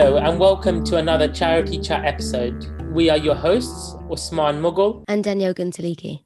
Hello, and welcome to another Charity Chat episode. We are your hosts, Usman Mughal and Danielle Guntaliki.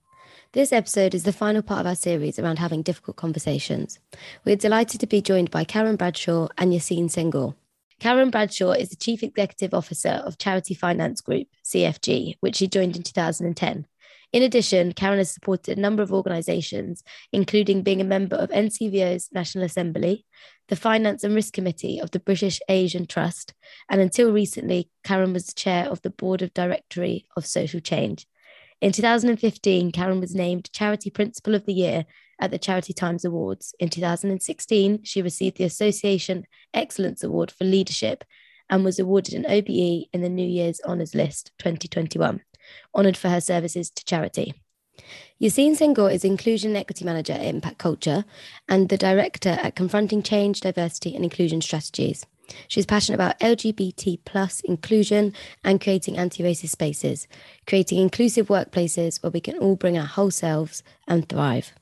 This episode is the final part of our series around having difficult conversations. We're delighted to be joined by Karen Bradshaw and Yassine Senghor. Karen Bradshaw is the Chief Executive Officer of Charity Finance Group, CFG, which she joined in 2010. In addition, Karen has supported a number of organisations, including being a member of NCVO's National Assembly, the Finance and Risk Committee of the British Asian Trust, and until recently, Karen was chair of the Board of Directory of Social Change. In 2015, Karen was named Charity Principal of the Year at the Charity Times Awards. In 2016, she received the Association Excellence Award for Leadership and was awarded an OBE in the New Year's Honours List 2021 honoured for her services to charity. Yassine Senghor is Inclusion and Equity Manager at Impact Culture and the Director at Confronting Change, Diversity and Inclusion Strategies. She's passionate about LGBT plus inclusion and creating anti-racist spaces, creating inclusive workplaces where we can all bring our whole selves and thrive.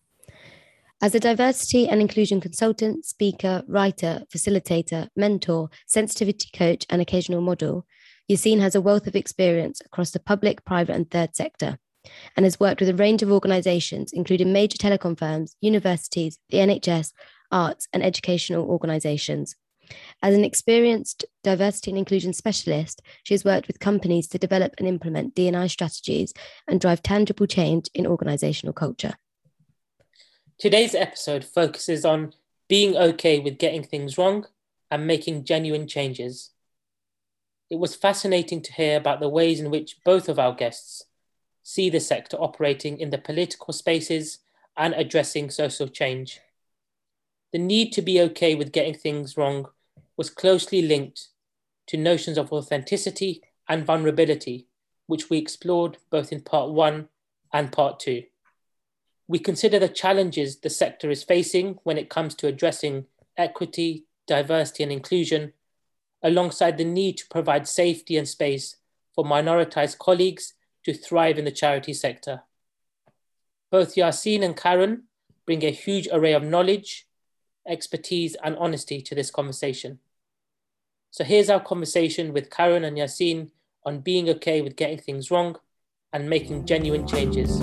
As a diversity and inclusion consultant, speaker, writer, facilitator, mentor, sensitivity coach, and occasional model, Yassine has a wealth of experience across the public, private, and third sector and has worked with a range of organisations, including major telecom firms, universities, the NHS, arts, and educational organisations. As an experienced diversity and inclusion specialist, she has worked with companies to develop and implement D&I strategies and drive tangible change in organisational culture. Today's episode focuses on being okay with getting things wrong and making genuine changes it was fascinating to hear about the ways in which both of our guests see the sector operating in the political spaces and addressing social change. The need to be okay with getting things wrong was closely linked to notions of authenticity and vulnerability, which we explored both in part one and part two. We consider the challenges the sector is facing when it comes to addressing equity, diversity, and inclusion alongside the need to provide safety and space for minoritized colleagues to thrive in the charity sector. Both Yassine and Karen bring a huge array of knowledge, expertise, and honesty to this conversation. So here's our conversation with Karen and Yassine on being okay with getting things wrong and making genuine changes.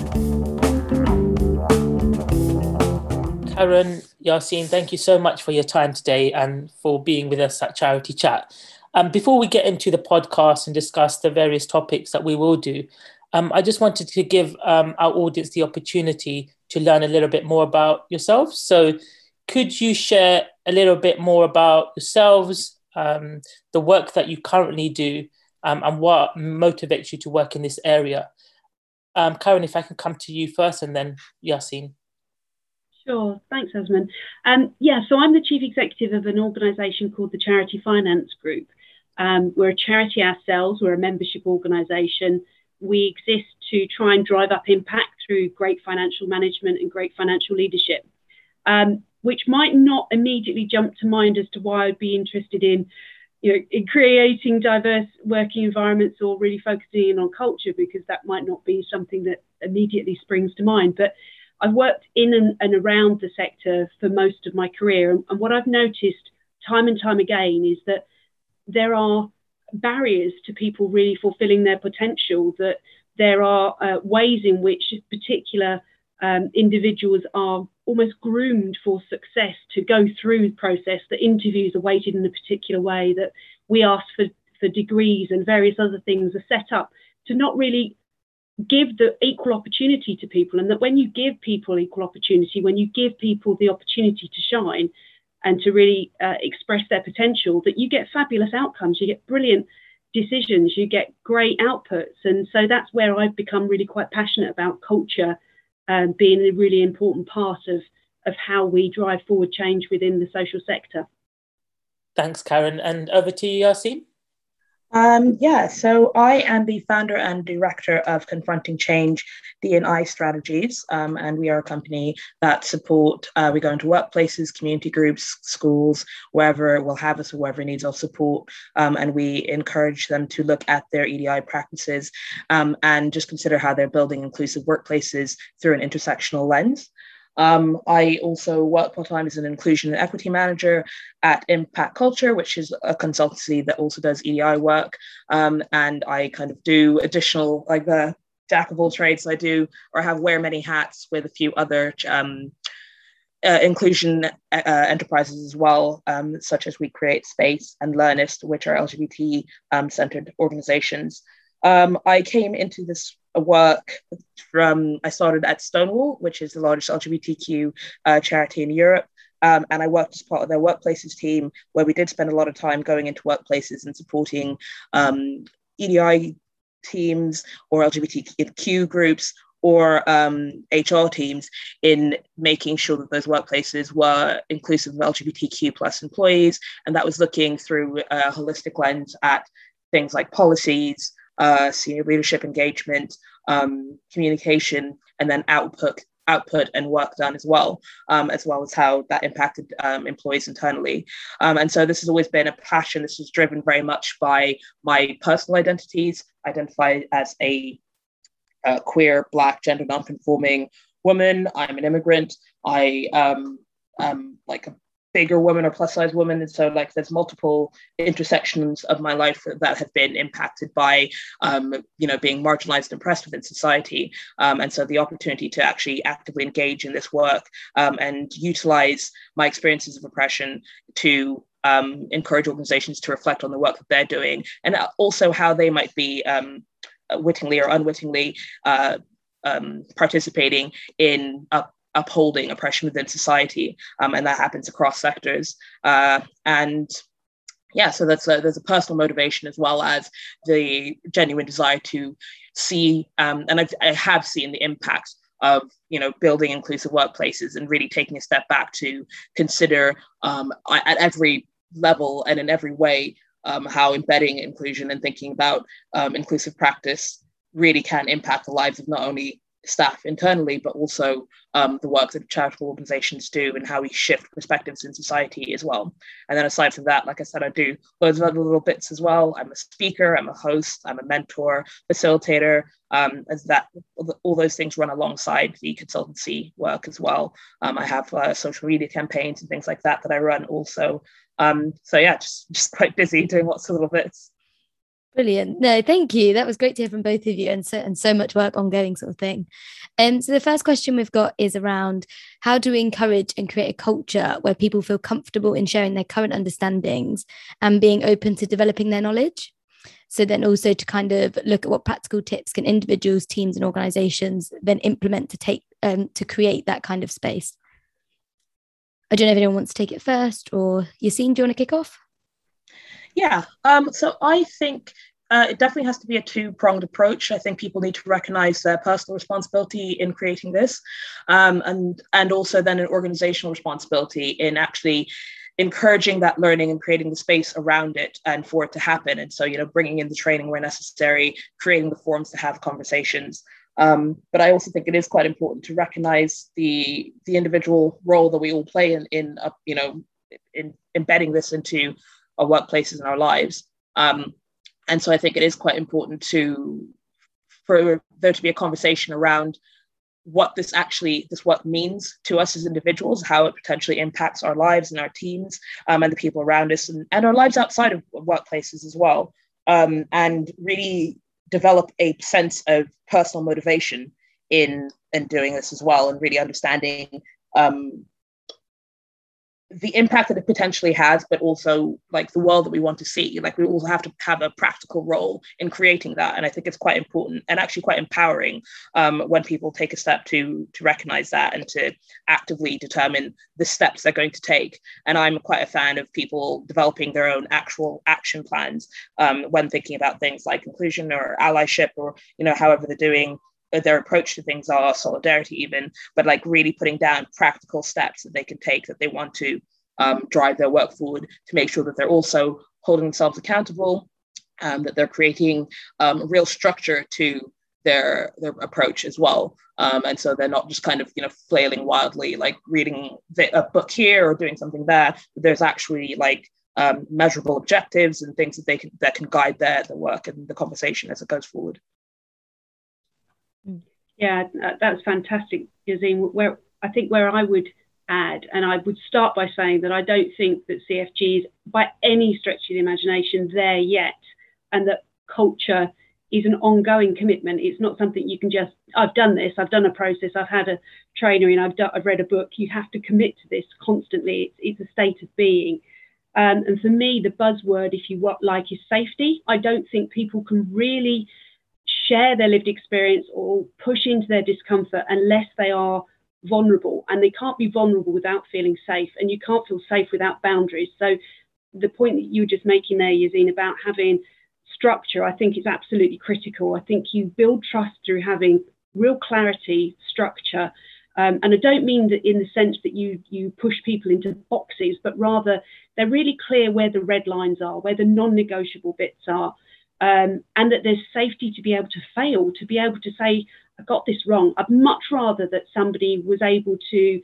Karen, Yassine, thank you so much for your time today and for being with us at Charity Chat. Um, before we get into the podcast and discuss the various topics that we will do, um, I just wanted to give um, our audience the opportunity to learn a little bit more about yourselves. So, could you share a little bit more about yourselves, um, the work that you currently do, um, and what motivates you to work in this area? Um, Karen, if I can come to you first and then Yassine. Sure, thanks, Usman. Um, yeah, so I'm the chief executive of an organisation called the Charity Finance Group. Um, we're a charity ourselves, we're a membership organisation. We exist to try and drive up impact through great financial management and great financial leadership, um, which might not immediately jump to mind as to why I'd be interested in, you know, in creating diverse working environments or really focusing in on culture, because that might not be something that immediately springs to mind. But I've worked in and, and around the sector for most of my career. And, and what I've noticed time and time again is that there are barriers to people really fulfilling their potential, that there are uh, ways in which particular um, individuals are almost groomed for success to go through the process, that interviews are weighted in a particular way, that we ask for, for degrees and various other things are set up to not really give the equal opportunity to people and that when you give people equal opportunity when you give people the opportunity to shine and to really uh, express their potential that you get fabulous outcomes you get brilliant decisions you get great outputs. And so that's where i've become really quite passionate about culture um, being a really important part of of how we drive forward change within the social sector. Thanks karen. And over to you yassine um, yeah, so I am the founder and director of Confronting Change D&I Strategies, um, and we are a company that support. Uh, we go into workplaces, community groups, schools, wherever will have us or wherever needs our support, um, and we encourage them to look at their EDI practices um, and just consider how they're building inclusive workplaces through an intersectional lens. Um, I also work part time as an inclusion and equity manager at Impact Culture, which is a consultancy that also does EDI work. Um, and I kind of do additional, like the jack of all trades. I do, or have wear many hats with a few other um, uh, inclusion uh, enterprises as well, um, such as We Create Space and Learnist, which are LGBT um, centered organizations. Um, I came into this work from, I started at Stonewall, which is the largest LGBTQ uh, charity in Europe. Um, and I worked as part of their workplaces team, where we did spend a lot of time going into workplaces and supporting um, EDI teams or LGBTQ groups or um, HR teams in making sure that those workplaces were inclusive of LGBTQ plus employees. And that was looking through a holistic lens at things like policies, uh, senior leadership engagement, um, communication, and then output output and work done as well, um, as well as how that impacted um, employees internally. Um, and so this has always been a passion. This was driven very much by my personal identities, identify as a uh, queer, black, gender non-conforming woman. I'm an immigrant. I um, am like a bigger woman or plus size woman. And so like there's multiple intersections of my life that have been impacted by um, you know being marginalized and oppressed within society. Um, and so the opportunity to actually actively engage in this work um, and utilize my experiences of oppression to um, encourage organizations to reflect on the work that they're doing. And also how they might be um, wittingly or unwittingly uh, um, participating in upholding oppression within society, um, and that happens across sectors. Uh, and yeah, so that's a, there's a personal motivation as well as the genuine desire to see, um, and I've, I have seen the impact of you know building inclusive workplaces and really taking a step back to consider um, at every level and in every way um, how embedding inclusion and thinking about um, inclusive practice really can impact the lives of not only staff internally, but also um, the work that charitable organizations do and how we shift perspectives in society as well. And then aside from that, like I said, I do loads of other little bits as well. I'm a speaker, I'm a host, I'm a mentor, facilitator, um, as that all those things run alongside the consultancy work as well. Um, I have uh, social media campaigns and things like that that I run also. Um, so yeah, just just quite busy doing lots of little bits. Brilliant. No, thank you. That was great to hear from both of you and so and so much work ongoing sort of thing. Um, so the first question we've got is around how do we encourage and create a culture where people feel comfortable in sharing their current understandings and being open to developing their knowledge? So then also to kind of look at what practical tips can individuals, teams, and organizations then implement to take um, to create that kind of space. I don't know if anyone wants to take it first or Yassine, do you want to kick off? Yeah, um, so I think uh, it definitely has to be a two pronged approach. I think people need to recognize their personal responsibility in creating this, um, and and also then an organizational responsibility in actually encouraging that learning and creating the space around it and for it to happen. And so, you know, bringing in the training where necessary, creating the forums to have conversations. Um, but I also think it is quite important to recognize the the individual role that we all play in in uh, you know in embedding this into our workplaces and our lives. Um, and so I think it is quite important to for there to be a conversation around what this actually this work means to us as individuals how it potentially impacts our lives and our teams um, and the people around us and, and our lives outside of workplaces as well um, and really develop a sense of personal motivation in in doing this as well and really understanding um, the impact that it potentially has, but also like the world that we want to see. Like we also have to have a practical role in creating that, and I think it's quite important and actually quite empowering um, when people take a step to to recognize that and to actively determine the steps they're going to take. And I'm quite a fan of people developing their own actual action plans um, when thinking about things like inclusion or allyship or you know however they're doing their approach to things are solidarity even but like really putting down practical steps that they can take that they want to um, drive their work forward to make sure that they're also holding themselves accountable um, that they're creating um, real structure to their their approach as well. Um, and so they're not just kind of you know flailing wildly like reading a book here or doing something there there's actually like um, measurable objectives and things that they can that can guide their the work and the conversation as it goes forward yeah, that's fantastic, Yassine. Where I think where I would add, and I would start by saying that I don't think that CFG is by any stretch of the imagination there yet, and that culture is an ongoing commitment. It's not something you can just, I've done this, I've done a process, I've had a trainer and I've, done, I've read a book. You have to commit to this constantly. It's, it's a state of being. Um, and for me, the buzzword, if you like, is safety. I don't think people can really share their lived experience or push into their discomfort unless they are vulnerable. And they can't be vulnerable without feeling safe. And you can't feel safe without boundaries. So the point that you were just making there, Yassine, about having structure, I think is absolutely critical. I think you build trust through having real clarity, structure. Um, and I don't mean that in the sense that you you push people into boxes, but rather they're really clear where the red lines are, where the non-negotiable bits are, um, and that there's safety to be able to fail, to be able to say, I got this wrong. I'd much rather that somebody was able to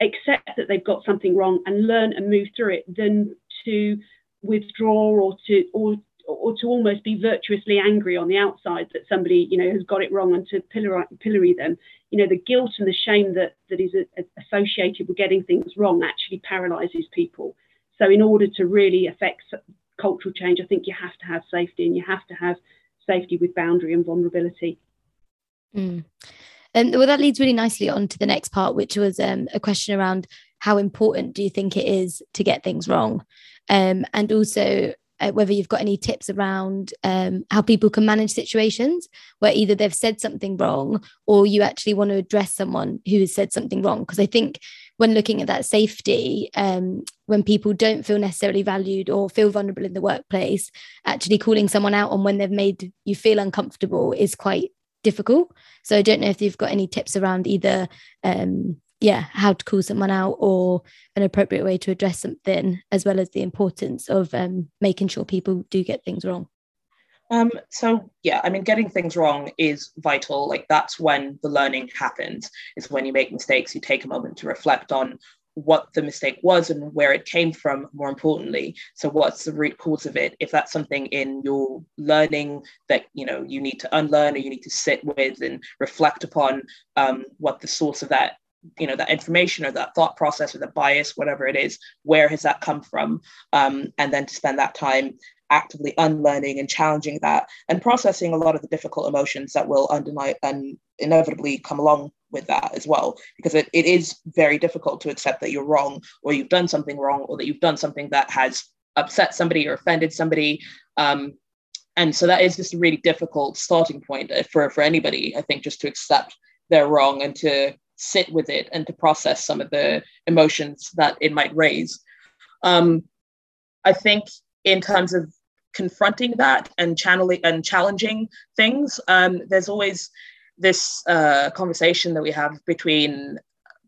accept that they've got something wrong and learn and move through it than to withdraw or to or or to almost be virtuously angry on the outside that somebody you know has got it wrong and to pillory, pillory them you know the guilt and the shame that that is associated with getting things wrong actually paralyzes people so in order to really affect cultural change i think you have to have safety and you have to have safety with boundary and vulnerability mm. and well that leads really nicely on to the next part which was um, a question around how important do you think it is to get things wrong um, and also uh, whether you've got any tips around um, how people can manage situations where either they've said something wrong or you actually want to address someone who has said something wrong. Because I think when looking at that safety, um, when people don't feel necessarily valued or feel vulnerable in the workplace, actually calling someone out on when they've made you feel uncomfortable is quite difficult. So I don't know if you've got any tips around either um, yeah how to call someone out or an appropriate way to address something as well as the importance of um, making sure people do get things wrong um, so yeah, I mean, getting things wrong is vital. Like that's when the learning happens. Is when you make mistakes, you take a moment to reflect on what the mistake was and where it came from. More importantly, so what's the root cause of it? If that's something in your learning that you know you need to unlearn or you need to sit with and reflect upon um, what the source of that you know that information or that thought process or the bias whatever it is where has that come from um, and then to spend that time actively unlearning and challenging that and processing a lot of the difficult emotions that will undeni- and inevitably come along with that as well because it, it is very difficult to accept that you're wrong or you've done something wrong or that you've done something that has upset somebody or offended somebody um, and so that is just a really difficult starting point for, for anybody i think just to accept they're wrong and to sit with it and to process some of the emotions that it might raise. Um, I think in terms of confronting that and channeling and challenging things, um, there's always this uh, conversation that we have between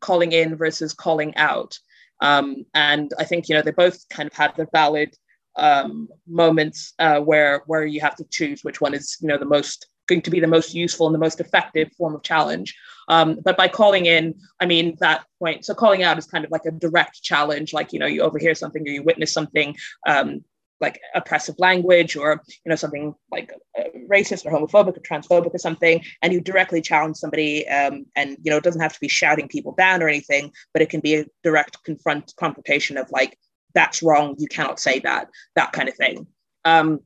calling in versus calling out. Um, and I think you know they both kind of have their valid um, moments uh, where where you have to choose which one is you know the most going to be the most useful and the most effective form of challenge. Um, but by calling in, I mean that point. So calling out is kind of like a direct challenge, like you know you overhear something or you witness something. Like oppressive language or you know something like uh, racist or homophobic or transphobic or something and you directly challenge somebody um, and you know it doesn't have to be shouting people down or anything but it can be a direct confront confrontation of like that's wrong you cannot say that that kind of thing. Um,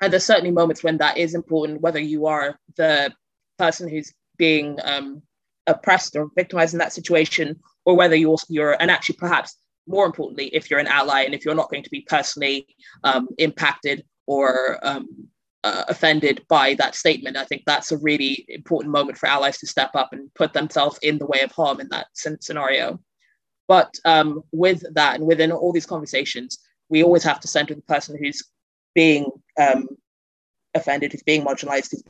and there's certainly moments when that is important, whether you are the person who's being um, oppressed or victimized in that situation, or whether you're, you're, and actually perhaps more importantly, if you're an ally and if you're not going to be personally um, impacted or um, uh, offended by that statement, I think that's a really important moment for allies to step up and put themselves in the way of harm in that scenario. But um, with that and within all these conversations, we always have to center the person who's being um, offended, who's being marginalized, who's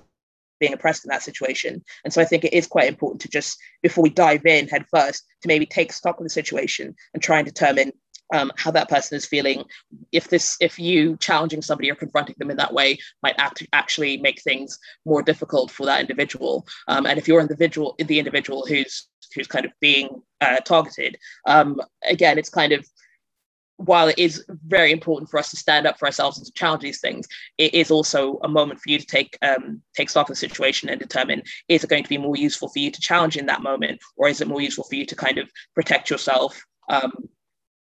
being oppressed in that situation. And so I think it is quite important to just, before we dive in head first, to maybe take stock of the situation and try and determine um, how that person is feeling. If this, if you challenging somebody or confronting them in that way might act, actually make things more difficult for that individual. Um, and if you're individual, the individual who's who's kind of being uh, targeted, um, again, it's kind of while it is very important for us to stand up for ourselves and to challenge these things, it is also a moment for you to take um, take stock of the situation and determine is it going to be more useful for you to challenge in that moment, or is it more useful for you to kind of protect yourself, um,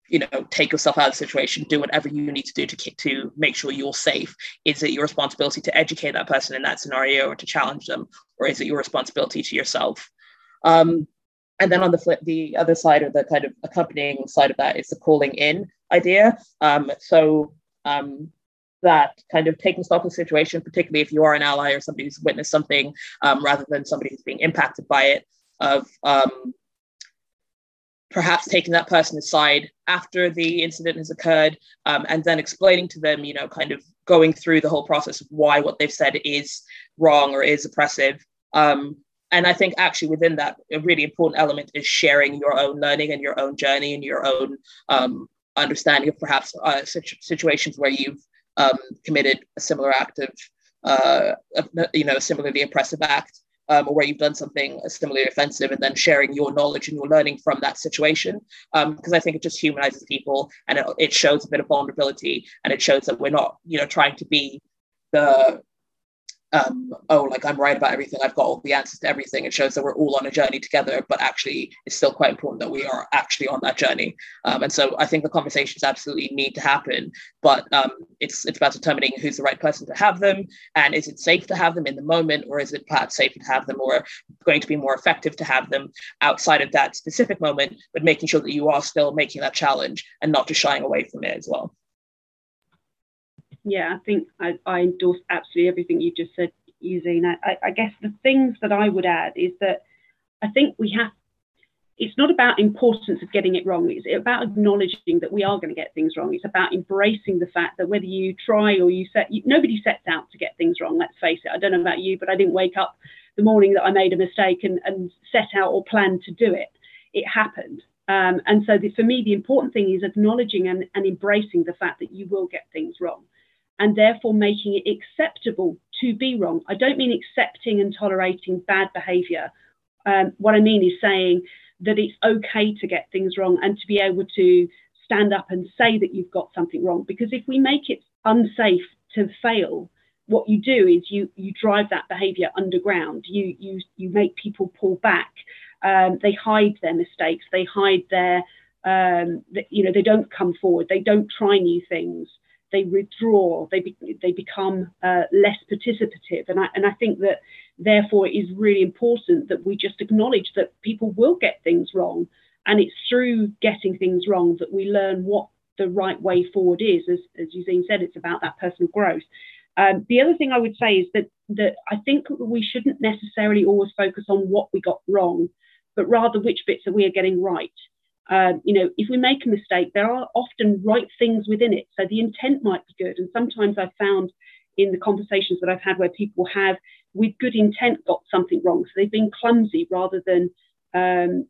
you know, take yourself out of the situation, do whatever you need to do to to make sure you're safe. Is it your responsibility to educate that person in that scenario or to challenge them, or is it your responsibility to yourself? Um, and then on the flip, the other side of the kind of accompanying side of that is the calling in idea. Um, so um, that kind of taking stock of the situation, particularly if you are an ally or somebody who's witnessed something, um, rather than somebody who's being impacted by it, of um, perhaps taking that person aside after the incident has occurred um, and then explaining to them, you know, kind of going through the whole process of why what they've said is wrong or is oppressive. Um, and I think actually within that, a really important element is sharing your own learning and your own journey and your own um, understanding of perhaps uh, situations where you've um, committed a similar act of, uh, you know, a similarly oppressive act, um, or where you've done something similarly offensive, and then sharing your knowledge and your learning from that situation. Because um, I think it just humanizes people, and it, it shows a bit of vulnerability, and it shows that we're not, you know, trying to be the um, oh, like I'm right about everything, I've got all the answers to everything. It shows that we're all on a journey together, but actually, it's still quite important that we are actually on that journey. Um, and so, I think the conversations absolutely need to happen, but um, it's it's about determining who's the right person to have them, and is it safe to have them in the moment, or is it perhaps safer to have them, or going to be more effective to have them outside of that specific moment, but making sure that you are still making that challenge and not just shying away from it as well yeah, I think I, I endorse absolutely everything you just said, Yassine. I, I guess the things that I would add is that I think we have it's not about importance of getting it wrong. It's about acknowledging that we are going to get things wrong. It's about embracing the fact that whether you try or you set, you, nobody sets out to get things wrong. Let's face it. I don't know about you, but I didn't wake up the morning that I made a mistake and, and set out or plan to do it. It happened. Um, and so the, for me, the important thing is acknowledging and, and embracing the fact that you will get things wrong and therefore making it acceptable to be wrong. I don't mean accepting and tolerating bad behavior. Um, what I mean is saying that it's okay to get things wrong and to be able to stand up and say that you've got something wrong. Because if we make it unsafe to fail, what you do is you you drive that behavior underground. You you you make people pull back. Um, they hide their mistakes. They hide their um, you know they don't come forward. They don't try new things they withdraw, they be, they become uh, less participative, and I and I think that therefore it is really important that we just acknowledge that people will get things wrong, and it's through getting things wrong that we learn what the right way forward is. As as Yassine said, it's about that personal growth. Um, the other thing I would say is that that I think we shouldn't necessarily always focus on what we got wrong, but rather which bits that we are getting right. Um, you know, if we make a mistake, there are often right things within it. So the intent might be good. And sometimes I've found in the conversations that I've had where people have, with good intent, got something wrong. So they've been clumsy rather than um,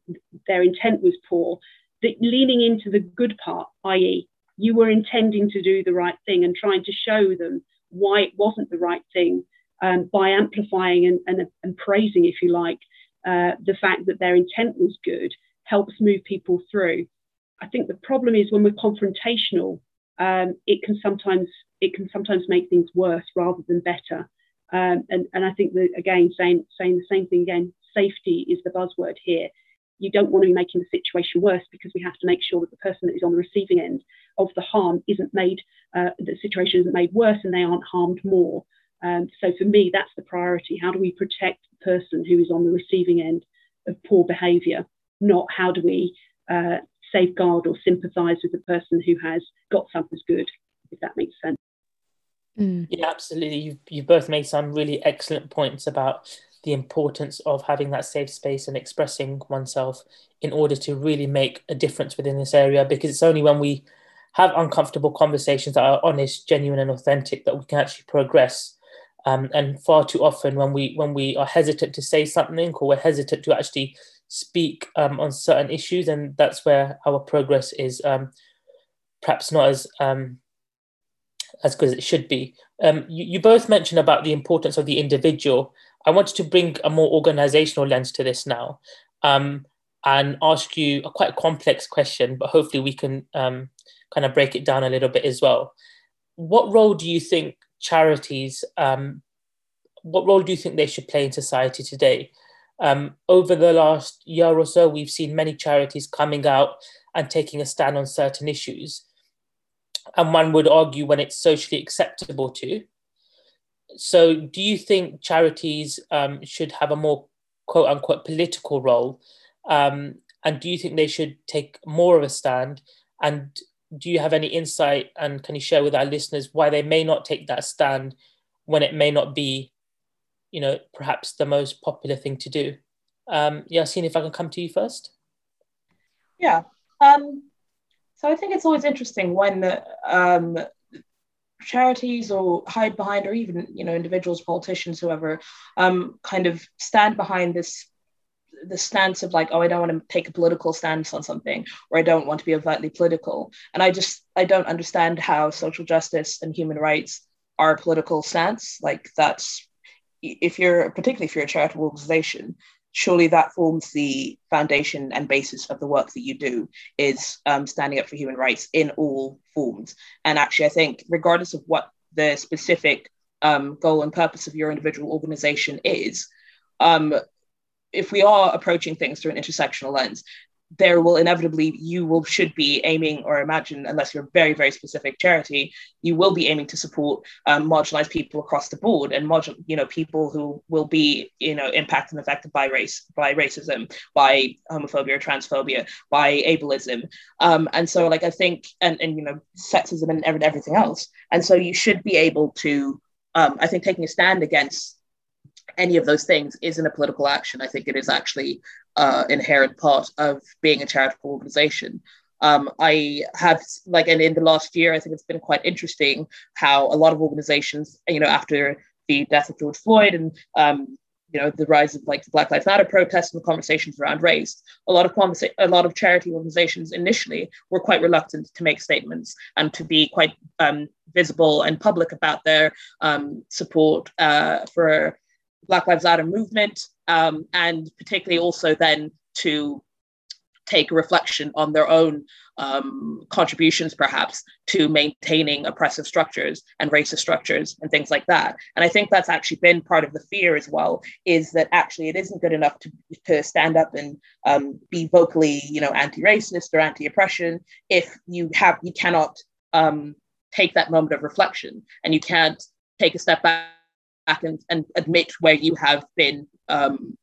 their intent was poor. The, leaning into the good part, i.e., you were intending to do the right thing and trying to show them why it wasn't the right thing um, by amplifying and, and, and, praising, if you like, uh, the fact that their intent was good helps move people through. I think the problem is when we're confrontational, um, it can sometimes it can sometimes make things worse rather than better. Um, and, and I think that again, saying saying the same thing again, safety is the buzzword here. You don't want to be making the situation worse because we have to make sure that the person that is on the receiving end of the harm isn't made, uh, the situation isn't made worse and they aren't harmed more. Um, so for me, that's the priority. How do we protect the person who is on the receiving end of poor behaviour? Not how do we uh, safeguard or sympathise with the person who has got something good, if that makes sense. Mm. Yeah, absolutely. You you both made some really excellent points about the importance of having that safe space and expressing oneself in order to really make a difference within this area. Because it's only when we have uncomfortable conversations that are honest, genuine, and authentic that we can actually progress. Um, and far too often, when we when we are hesitant to say something or we're hesitant to actually speak um, on certain issues, and that's where our progress is um, perhaps not as um, as good as it should be. Um, you, you, both mentioned about the importance of the individual. I wanted to bring a more organizational lens to this now um, and ask you a quite complex question, but hopefully we can um, kind of break it down a little bit as well. What role do you think charities, what role do you think they should play in society today? Um, over the last year or so, we've seen many charities coming out and taking a stand on certain issues. And one would argue when it's socially acceptable to. So, do you think charities um, should have a more quote unquote political role? Um, and do you think they should take more of a stand? And do you have any insight and can you share with our listeners why they may not take that stand when it may not be, you know, perhaps the most popular thing to do? Um, Yassine, if I can come to you first. Yeah. Um, so I think it's always interesting when um, charities or hide behind, or even you know individuals, politicians, whoever, um, kind of stand behind this the stance of like, oh, I don't want to take a political stance on something, or I don't want to be overtly political. And I just I don't understand how social justice and human rights are a political stance. Like that's if you're particularly if you're a charitable organization, surely that forms the foundation and basis of the work that you do is um, standing up for human rights in all forms. And actually, I think regardless of what the specific um, goal and purpose of your individual organization is, um, if we are approaching things through an intersectional lens, there will inevitably you will should be aiming or imagine unless you're a very very specific charity you will be aiming to support um, marginalized people across the board and margin, you know people who will be you know impacted and affected by race by racism by homophobia or transphobia by ableism. Um, and so like i think and and you know sexism and everything else. And so you should be able to um, i think taking a stand against any of those things isn't a political action. I think it is actually uh, inherent part of being a charitable organization. Um, I have like, and in the last year, I think it's been quite interesting how a lot of organizations, you know, after the death of George Floyd and um, you know the rise of like the Black Lives Matter protests and the conversations around race, a lot of conversa- a lot of charity organizations initially were quite reluctant to make statements and to be quite um, visible and public about their um, support uh, for Black Lives Matter movement, um, and particularly also then to take a reflection on their own um, contributions, perhaps, to maintaining oppressive structures and racist structures and things like that. And I think that's actually been part of the fear as well, is that actually it isn't good enough to, to stand up and um, be vocally, you know, anti-racist or anti-oppression if you have you cannot um, take that moment of reflection and you can't take a step back back and, and admit where you have been um,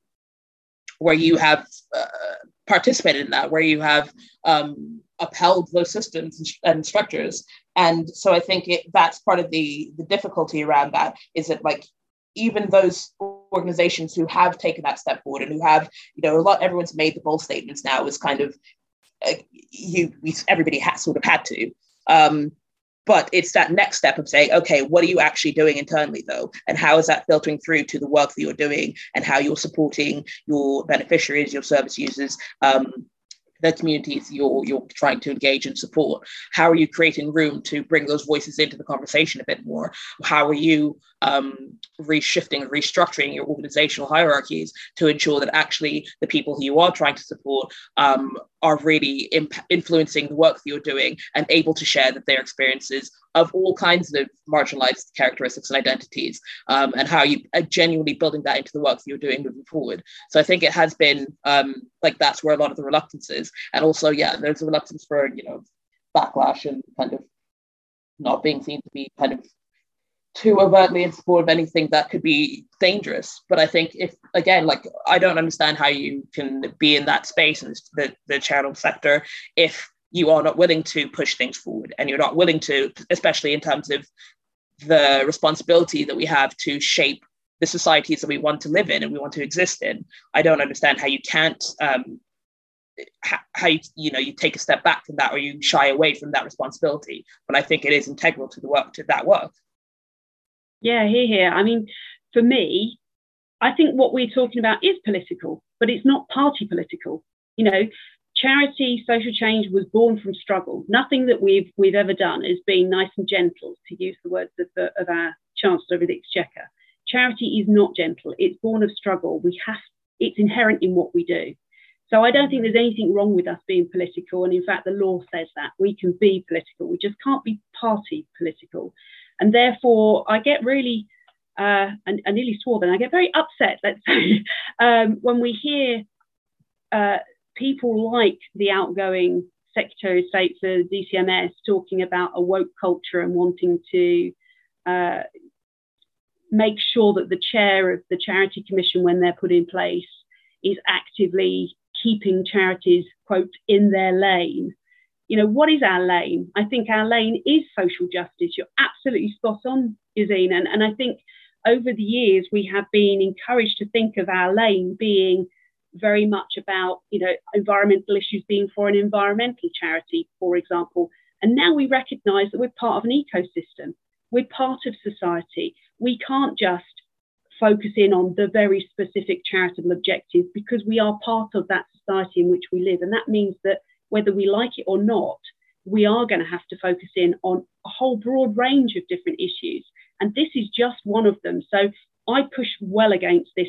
where you have uh, participated in that where you have um, upheld those systems and, structures. And so i think it, that's part of the the difficulty around that is that like even those organizations who have taken that step forward and who have you know a lot everyone's made the bold statements now is kind of uh, you we, everybody has sort of had to. Um, but it's that next step of saying, okay, what are you actually doing internally though? And how is that filtering through to the work that you're doing and how you're supporting your beneficiaries, your service users, um, the communities you're you're trying to engage and support how are you creating room to bring those voices into the conversation a bit more how are you um, reshifting and restructuring your organizational hierarchies to ensure that actually the people who you are trying to support um, are really imp- influencing the work that you're doing and able to share that their experiences of all kinds of marginalized characteristics and identities um, and how you are genuinely building that into the work that you're doing moving forward. So i think it has been um, like that's where a lot of the reluctance is. And also yeah there's a reluctance for you know backlash and kind of not being seen to be kind of too overtly in support of anything that could be dangerous. But I think if again, like I don't understand how you can be in that space in the, the channel sector if you are not willing to push things forward and you're not willing to, especially in terms of the responsibility that we have to shape the societies that we want to live in and we want to exist in. I don't understand how you can't um, how you you know you take a step back from that or you shy away from that responsibility. But I think it is integral to the work to that work. Yeah, here, here. I mean, for me, I think what we're talking about is political, but it's not party political. You know, charity social change was born from struggle. Nothing that we've we've ever done has been nice and gentle, to use the words of, the, of our Chancellor of the Exchequer. Charity is not gentle. It's born of struggle. We have it's inherent in what we do. So I don't think there's anything wrong with us being political. And in fact, the law says that we can be political. We just can't be party political. And therefore, I get really, uh, and I nearly swore then, I get very upset, let's say, um, when we hear uh, people like the outgoing Secretary of State for DCMS talking about a woke culture and wanting to uh, make sure that the chair of the Charity Commission, when they're put in place, is actively keeping charities, quote, in their lane. You know, what is our lane? I think our lane is social justice. You're absolutely spot on, Yassine. And, and I think over the years, we have been encouraged to think of our lane being very much about, you know, environmental issues being for an environmental charity, for example. And now we recognize that we're part of an ecosystem. We're part of society. We can't just focus in on the very specific charitable objective because we are part of that society in which we live. And that means that whether we like it or not, we are going to have to focus in on a whole broad range of different issues. And this is just one of them. So I push well against this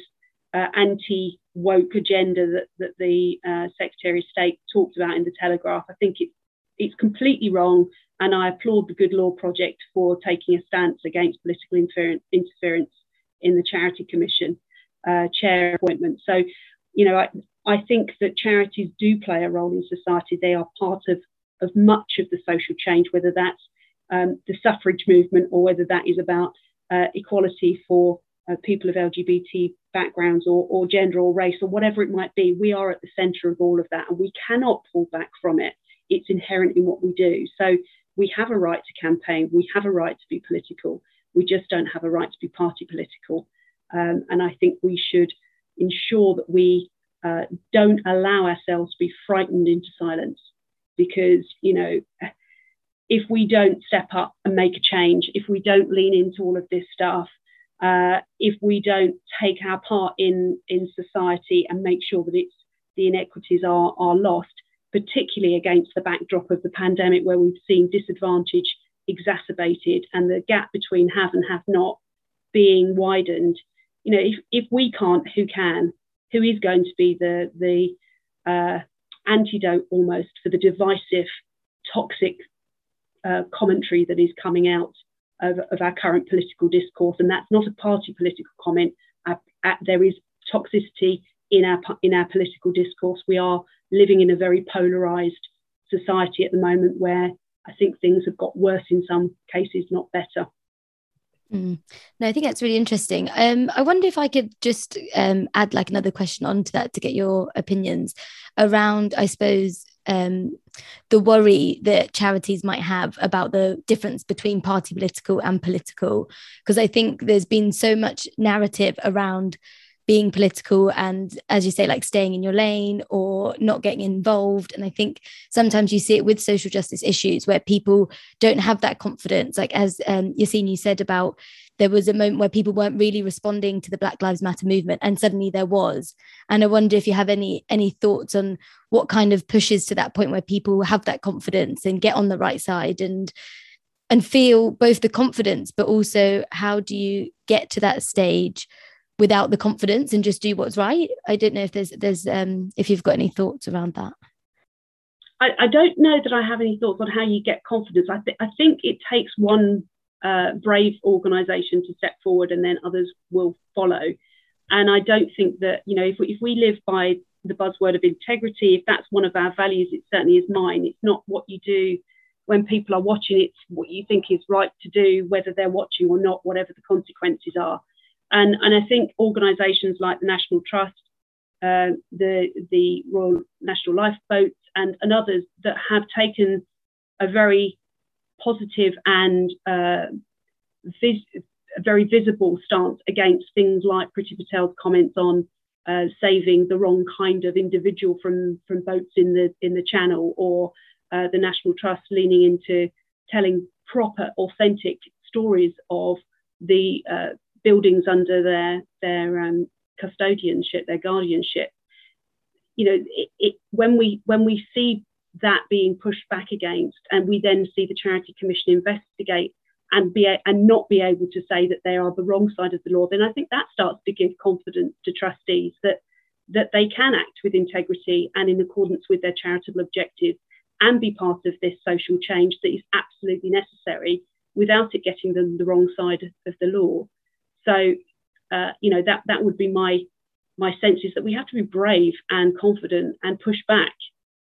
uh, anti woke agenda that, that the uh, Secretary of State talked about in the Telegraph. I think it's, it's completely wrong. And I applaud the Good Law Project for taking a stance against political interference in the Charity Commission uh, chair appointment. So, you know, I, I think that charities do play a role in society. They are part of, of much of the social change, whether that's um, the suffrage movement or whether that is about uh, equality for uh, people of LGBT backgrounds or, or gender or race or whatever it might be. We are at the centre of all of that and we cannot pull back from it. It's inherent in what we do. So we have a right to campaign, we have a right to be political. We just don't have a right to be party political. Um, and I think we should ensure that we uh, don't allow ourselves to be frightened into silence because, you know, if we don't step up and make a change, if we don't lean into all of this stuff, uh, if we don't take our part in, in society and make sure that it's the inequities are, are lost, particularly against the backdrop of the pandemic where we've seen disadvantage exacerbated and the gap between have and have not being widened. You know, if, if we can't, who can? Who is going to be the the uh, antidote almost for the divisive, toxic uh, commentary that is coming out of, of, our current political discourse? And that's not a party political comment. Uh, there is toxicity in our in our political discourse. We are living in a very polarized society at the moment where I think things have got worse in some cases, not better. Mm. No, I think that's really interesting. Um, I wonder if I could just um, add like another question onto that to get your opinions around, I suppose, um, the worry that charities might have about the difference between party political and political. Because I think there's been so much narrative around being political and as you say like staying in your lane or not getting involved. And i think sometimes you see it with social justice issues where people don't have that confidence. Like as um, Yassine you said about there was a moment where people weren't really responding to the black lives matter movement and suddenly there was. And i wonder if you have any any thoughts on what kind of pushes to that point where people have that confidence and get on the right side and and feel both the confidence but also how do you get to that stage without the confidence and just do what's right. I don't know if there's there's um if you've got any thoughts around that. I, I don't know that I have any thoughts on how you get confidence. I, th- I think it takes one uh, brave organisation to step forward, and then others will follow. And I don't think that you know if we, if we live by the buzzword of integrity, if that's one of our values, it certainly is mine. It's not what you do when people are watching; it's what you think is right to do, whether they're watching or not, whatever the consequences are. And, and I think organisations like the National Trust, uh, the, the Royal National Lifeboats, and, and others that have taken a very positive and uh, vis- very visible stance against things like Priti Patel's comments on uh, saving the wrong kind of individual from, from boats in the in the channel, or uh, the National Trust leaning into telling proper, authentic stories of the uh, buildings under their their um, custodianship, their guardianship. You know, it, it, when we when we see that being pushed back against, and we then see the Charity Commission investigate and be a, and not be able to say that they are the wrong side of the law, then I think that starts to give confidence to trustees that that they can act with integrity and in accordance with their charitable objectives and be part of this social change that is absolutely necessary without it getting them the wrong side of the law. So, uh, you know, that that would be my my sense is that we have to be brave and confident and push back.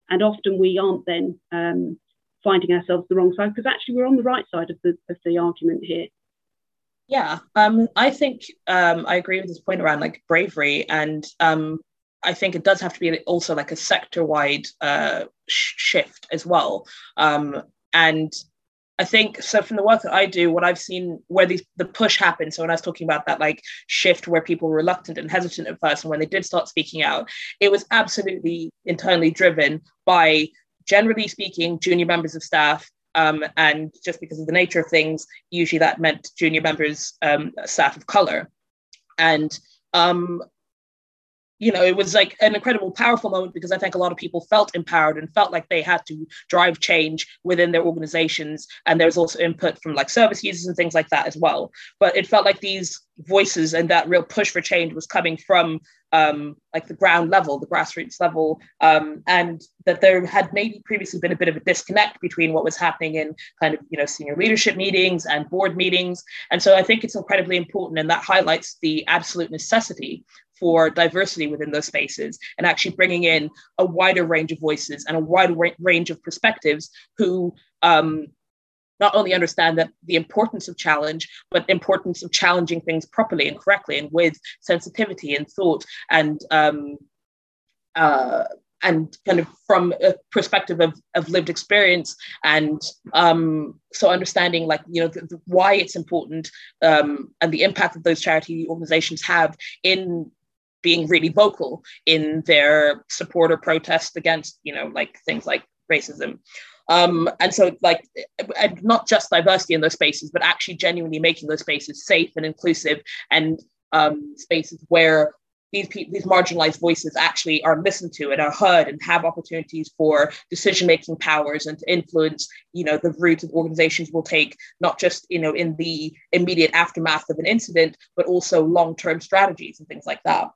And often we aren't then um, finding ourselves the wrong side because actually we're on the right side of the of the argument here. Yeah, um, I think um, I agree with this point around like bravery, and um, I think it does have to be also like a sector-wide uh, sh- shift as well. Um, and I think so from the work that I do, what I've seen where these the push happened. So when I was talking about that like shift where people were reluctant and hesitant at first, and when they did start speaking out, it was absolutely internally driven by generally speaking, junior members of staff. Um, and just because of the nature of things, usually that meant junior members, um, staff of color. And um, you know, it was like an incredible, powerful moment because I think a lot of people felt empowered and felt like they had to drive change within their organizations. And there was also input from like service users and things like that as well. But it felt like these voices and that real push for change was coming from um, like the ground level, the grassroots level, um, and that there had maybe previously been a bit of a disconnect between what was happening in kind of you know senior leadership meetings and board meetings. And so I think it's incredibly important, and that highlights the absolute necessity for diversity within those spaces and actually bringing in a wider range of voices and a wider range of perspectives who um, not only understand that the importance of challenge, but importance of challenging things properly and correctly and with sensitivity and thought and um, uh, and kind of from a perspective of, of lived experience and um, so understanding like you know the, the, why it's important um, and the impact that those charity organizations have in being really vocal in their support or protest against, you know, like things like racism. Um, and so, like, and not just diversity in those spaces, but actually genuinely making those spaces safe and inclusive and um, spaces where these people, these marginalized voices actually are listened to and are heard and have opportunities for decision making powers and to influence you know the route that organizations will take not just you know in the immediate aftermath of an incident but also long term strategies and things like that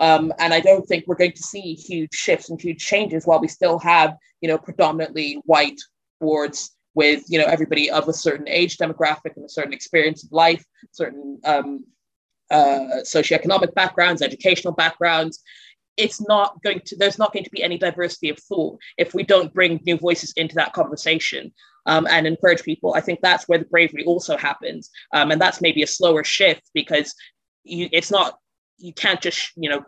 um, and I don't think we're going to see huge shifts and huge changes while we still have, you know, predominantly white boards with, you know, everybody of a certain age demographic and a certain experience of life, certain um, uh, socioeconomic backgrounds, educational backgrounds. It's not going to, there's not going to be any diversity of thought if we don't bring new voices into that conversation. Um, and encourage people. I think that's where the bravery also happens. Um, and that's maybe a slower shift because you, it's not you can't just you know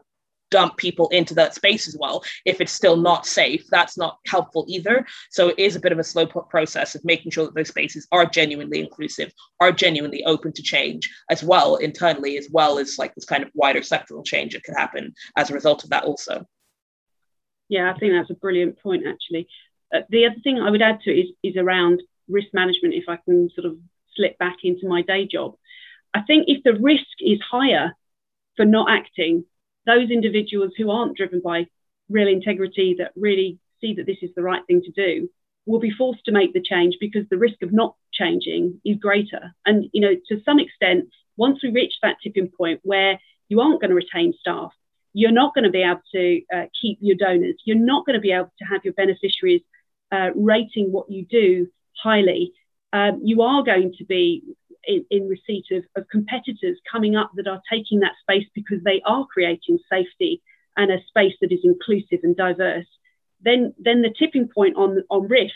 dump people into that space as well if it's still not safe. That's not helpful either. So it is a bit of a slow process of making sure that those spaces are genuinely inclusive are genuinely open to change as well internally as well as like this kind of wider sectoral change that could happen as a result of that also. Yeah i think that's a brilliant point actually. Uh, the other thing i would add to it is, is around risk management if i can sort of slip back into my day job. I think if the risk is higher for not acting, those individuals who aren't driven by real integrity, that really see that this is the right thing to do, will be forced to make the change because the risk of not changing is greater. And, you know, to some extent, once we reach that tipping point where you aren't going to retain staff, you're not going to be able to uh, keep your donors, you're not going to be able to have your beneficiaries uh, rating what you do highly. Um, you are going to be in, in receipt of, of competitors coming up that are taking that space because they are creating safety and a space that is inclusive and diverse, then then the tipping point on on risk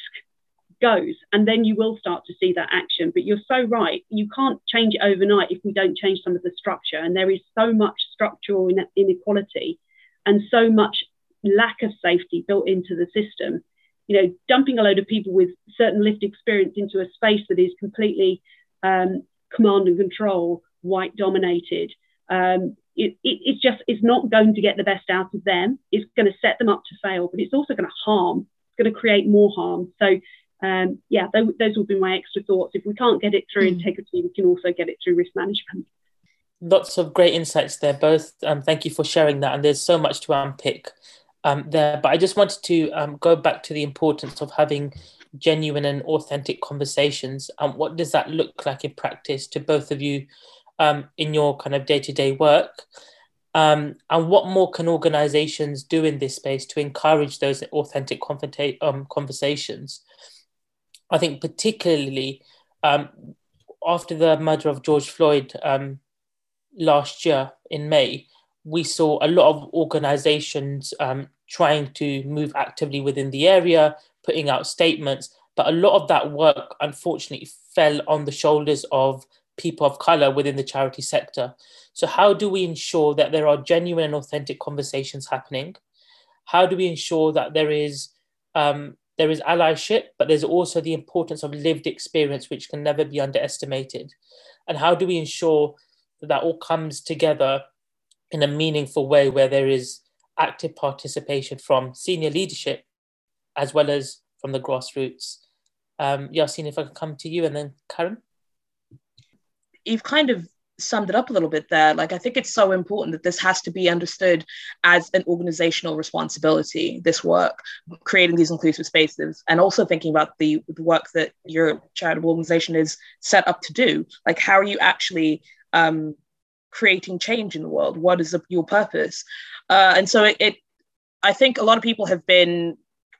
goes, and then you will start to see that action. But you're so right; you can't change it overnight if we don't change some of the structure. And there is so much structural inequality and so much lack of safety built into the system. You know, dumping a load of people with certain lived experience into a space that is completely um, command and control, white dominated. Um, it, it, it's just it's not going to get the best out of them. It's going to set them up to fail, but it's also going to harm. It's going to create more harm. So um, yeah, those, those would be my extra thoughts. If we can't get it through mm. integrity, we can also get it through risk management. Lots of great insights there, both. Um, thank you for sharing that. And there's so much to unpick um, there. But I just wanted to um, go back to the importance of having genuine and authentic conversations. Um, what does that look like in practice to both of you um, in your kind of day to day work? Um, and what more can organizations do in this space to encourage those authentic um, conversations? I think, particularly um, after the murder of George Floyd um, last year in May, we saw a lot of organizations um, trying to move actively within the area, putting out statements. But a lot of that work, unfortunately, fell on the shoulders of people of color within the charity sector. So, how do we ensure that there are genuine and authentic conversations happening? How do we ensure that there is um, there is allyship, but there's also the importance of lived experience, which can never be underestimated? And how do we ensure that that all comes together in a meaningful way where there is active participation from senior leadership as well as from the grassroots? Um, Yassine, if I can come to you and then Karen you've kind of summed it up a little bit there. Like, I think it's so important that this has to be understood as an organizational responsibility, this work, creating these inclusive spaces, and also thinking about the, the work that your charitable organization is set up to do. Like, how are you actually um, creating change in the world? What is the, your purpose? Uh, and so it, it, I think a lot of people have been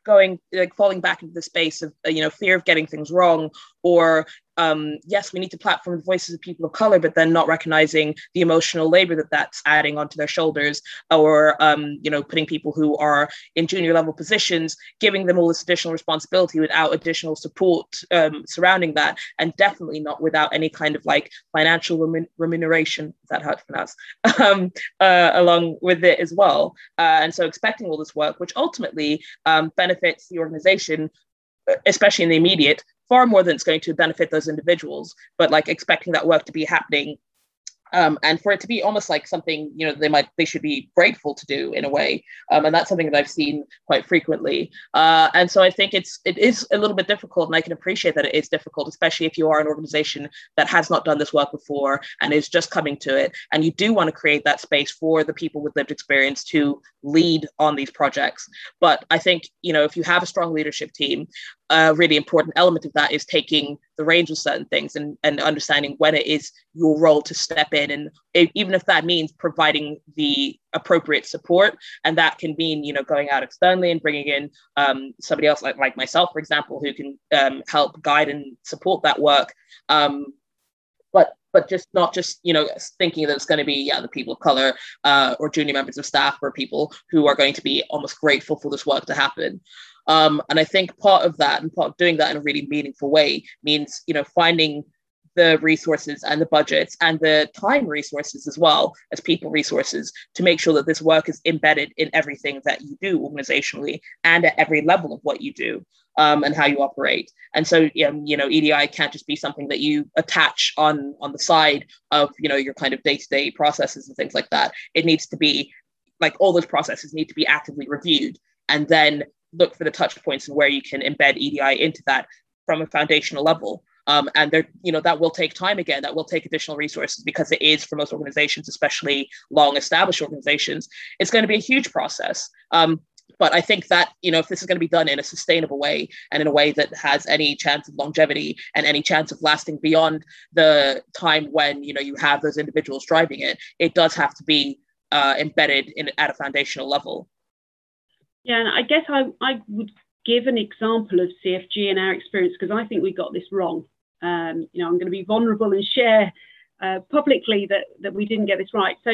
going like falling back into the space of you know fear of getting things wrong or um, yes, we need to platform the voices of people of color, but then not recognizing the emotional labor that that's adding onto their shoulders, or um, you know, putting people who are in junior level positions, giving them all this additional responsibility without additional support um, surrounding that, and definitely not without any kind of like financial remun- remuneration. Is that how it's pronounced? Um, uh, along with it as well, uh, and so expecting all this work, which ultimately um, benefits the organization especially in the immediate, far more than it's going to benefit those individuals. But like expecting that work to be happening um, and for it to be almost like something you know they might they should be grateful to do in a way um, and that's something that i've seen quite frequently uh, and so i think it's it is a little bit difficult and i can appreciate that it is difficult especially if you are an organization that has not done this work before and is just coming to it and you do want to create that space for the people with lived experience to lead on these projects but i think you know if you have a strong leadership team a really important element of that is taking the range of certain things and, and understanding when it is your role to step in. And if, even if that means providing the appropriate support and that can mean you know going out externally and bringing in um, somebody else like, like myself for example who can um, help guide and support that work. Um, but but just not just you know thinking that it's going to be yeah the people of color uh, or junior members of staff or people who are going to be almost grateful for this work to happen um, and I think part of that and part of doing that in a really meaningful way means, you know, finding the resources and the budgets and the time resources as well as people resources to make sure that this work is embedded in everything that you do organizationally and at every level of what you do um, and how you operate. And so, know, you know, EDI can't just be something that you attach on on the side of you know your kind of day to day processes and things like that. It needs to be like all those processes need to be actively reviewed and then look for the touch points and where you can embed EDI into that from a foundational level. Um, and there, you know, that will take time again. That will take additional resources because it is for most organizations, especially long-established organizations, it's going to be a huge process. Um, but I think that you know, if this is going to be done in a sustainable way and in a way that has any chance of longevity and any chance of lasting beyond the time when you know you have those individuals driving it, it does have to be uh, embedded in at a foundational level. Yeah, and I guess I, I would give an example of CFG and our experience because I think we got this wrong. Um, you know, I'm going to be vulnerable and share uh, publicly that that we didn't get this right. So,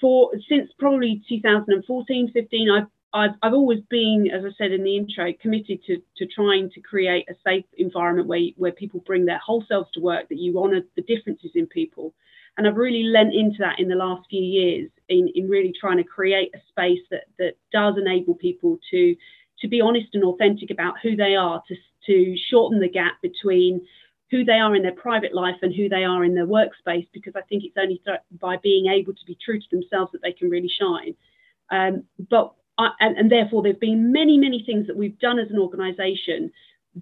for since probably 2014, 15, I've I've, I've always been, as I said in the intro, committed to, to trying to create a safe environment where, where people bring their whole selves to work, that you honour the differences in people, and I've really lent into that in the last few years in, in really trying to create a space that, that does enable people to, to be honest and authentic about who they are, to, to shorten the gap between who they are in their private life and who they are in their workspace, because I think it's only th- by being able to be true to themselves that they can really shine. Um, but I, and, and therefore, there have been many, many things that we've done as an organisation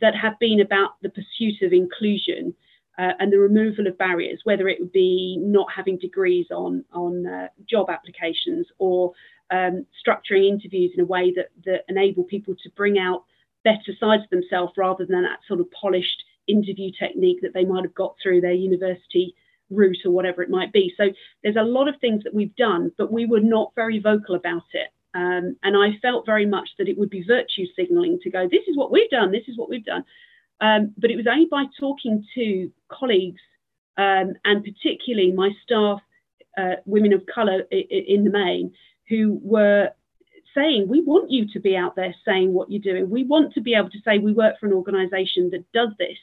that have been about the pursuit of inclusion uh, and the removal of barriers, whether it would be not having degrees on, on uh, job applications or um, structuring interviews in a way that, that enable people to bring out better sides of themselves rather than that sort of polished interview technique that they might have got through their university route or whatever it might be. So there's a lot of things that we've done, but we were not very vocal about it. Um, and I felt very much that it would be virtue signaling to go, this is what we've done, this is what we've done. Um, but it was only by talking to colleagues um, and particularly my staff, uh, women of colour in the main, who were saying, we want you to be out there saying what you're doing. We want to be able to say we work for an organisation that does this.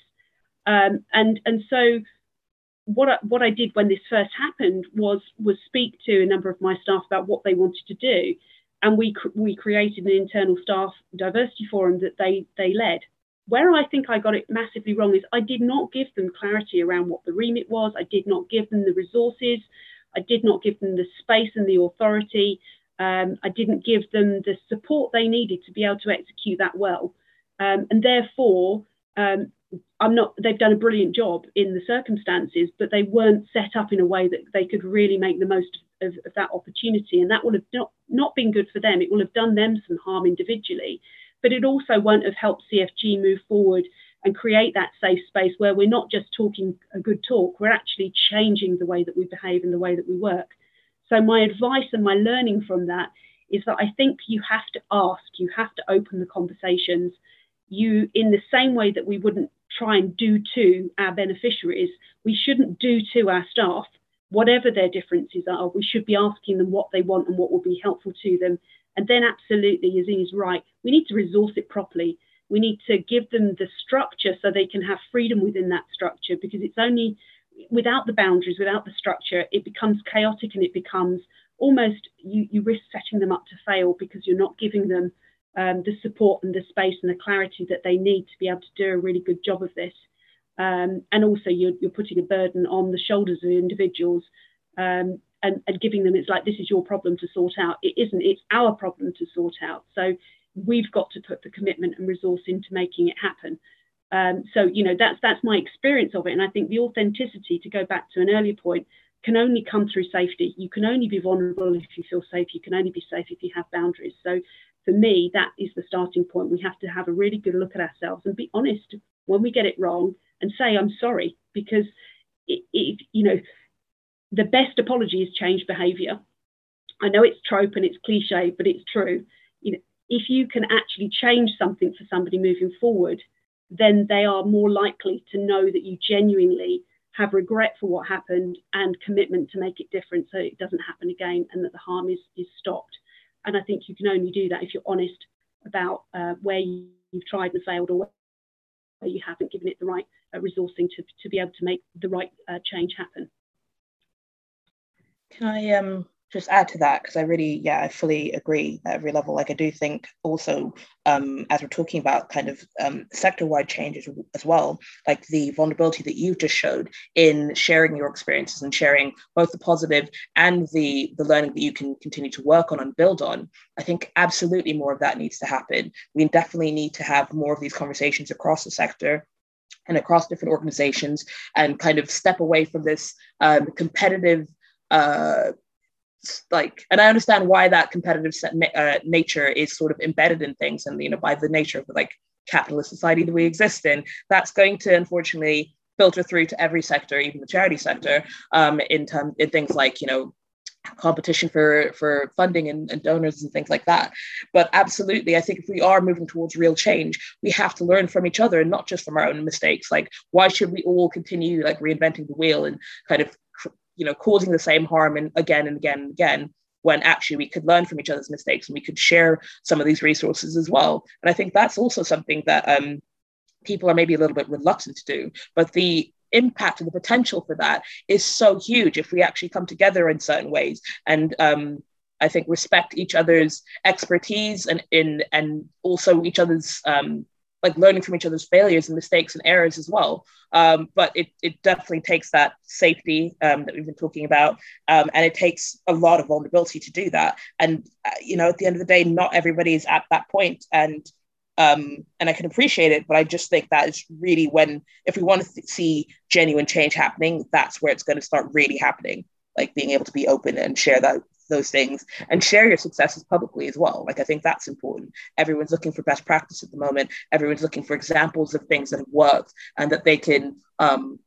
Um, and and so what I, what I did when this first happened was was speak to a number of my staff about what they wanted to do, and we we created an internal staff diversity forum that they they led. Where I think I got it massively wrong is I did not give them clarity around what the remit was. I did not give them the resources. I did not give them the space and the authority. Um, I didn't give them the support they needed to be able to execute that well. Um, and therefore, um, I'm not, they've done a brilliant job in the circumstances, but they weren't set up in a way that they could really make the most of, of that opportunity. And that will have not, not been good for them. It will have done them some harm individually but it also won't have helped CFG move forward and create that safe space where we're not just talking a good talk, we're actually changing the way that we behave and the way that we work. So, my advice and my learning from that is that I think you have to ask, you have to open the conversations. You, in the same way that we wouldn't try and do to our beneficiaries, we shouldn't do to our staff, whatever their differences are. We should be asking them what they want and what will be helpful to them and then, absolutely, Yassine is right. We need to resource it properly. We need to give them the structure so they can have freedom within that structure because it's only without the boundaries, without the structure, it becomes chaotic and it becomes almost you, you risk setting them up to fail because you're not giving them um, the support and the space and the clarity that they need to be able to do a really good job of this. Um, and also, you're, you're, putting a burden on the shoulders of individuals um, and, and giving them it's like this is your problem to sort out. It isn't it's our problem to sort out. So we've got to put the commitment and resource into making it happen. Um, so you know that's that's my experience of it. And i think the authenticity to go back to an earlier point can only come through safety. You can only be vulnerable if you feel safe. You can only be safe if you have boundaries. So for me that is the starting point. We have to have a really good look at ourselves and be honest when we get it wrong and say i'm sorry because it, it you know the best apology is change behavior. I know it's trope and it's cliche, but it's true. You know, if you can actually change something for somebody moving forward, then they are more likely to know that you genuinely have regret for what happened and commitment to make it different so it doesn't happen again and that the harm is, is stopped. And I think you can only do that if you're honest about uh, where you've tried and failed or where you haven't given it the right uh, resourcing to, to be able to make the right uh, change happen. Can I um just add to that because I really, yeah, I fully agree at every level. Like I do think also, um, as we're talking about kind of um, sector-wide changes as well, like the vulnerability that you just showed in sharing your experiences and sharing both the positive and the the learning that you can continue to work on and build on. I think absolutely more of that needs to happen. We definitely need to have more of these conversations across the sector and across different organizations and kind of step away from this um, competitive uh, like and i understand why that competitive uh, nature is sort of embedded in things and you know by the nature of the like capitalist society that we exist in that's going to unfortunately filter through to every sector even the charity sector um, in terms in things like you know competition for for funding and, and, donors and things like that. But absolutely i think if we are moving towards real change we have to learn from each other and not just from our own mistakes. Like why should we all continue like reinventing the wheel and kind of you know causing the same harm and again and again and again when actually we could learn from each other's mistakes and we could share some of these resources as well. And i think that's also something that um, people are maybe a little bit reluctant to do but the impact and the potential for that is so huge if we actually come together in certain ways and um, I think respect each other's expertise and in and also each other's um, like learning from each other's failures and mistakes and errors as well. Um, but it, it definitely takes that safety um, that we've been talking about, um, and it takes a lot of vulnerability to do that. And uh, you know, at the end of the day, not everybody is at that point, and um, and I can appreciate it. But I just think that is really when, if we want to th- see genuine change happening, that's where it's going to start really happening. Like being able to be open and share that those things and share your successes publicly as well. Like I think that's important. Everyone's looking for best practice at the moment. Everyone's looking for examples of things that have worked and that they can um,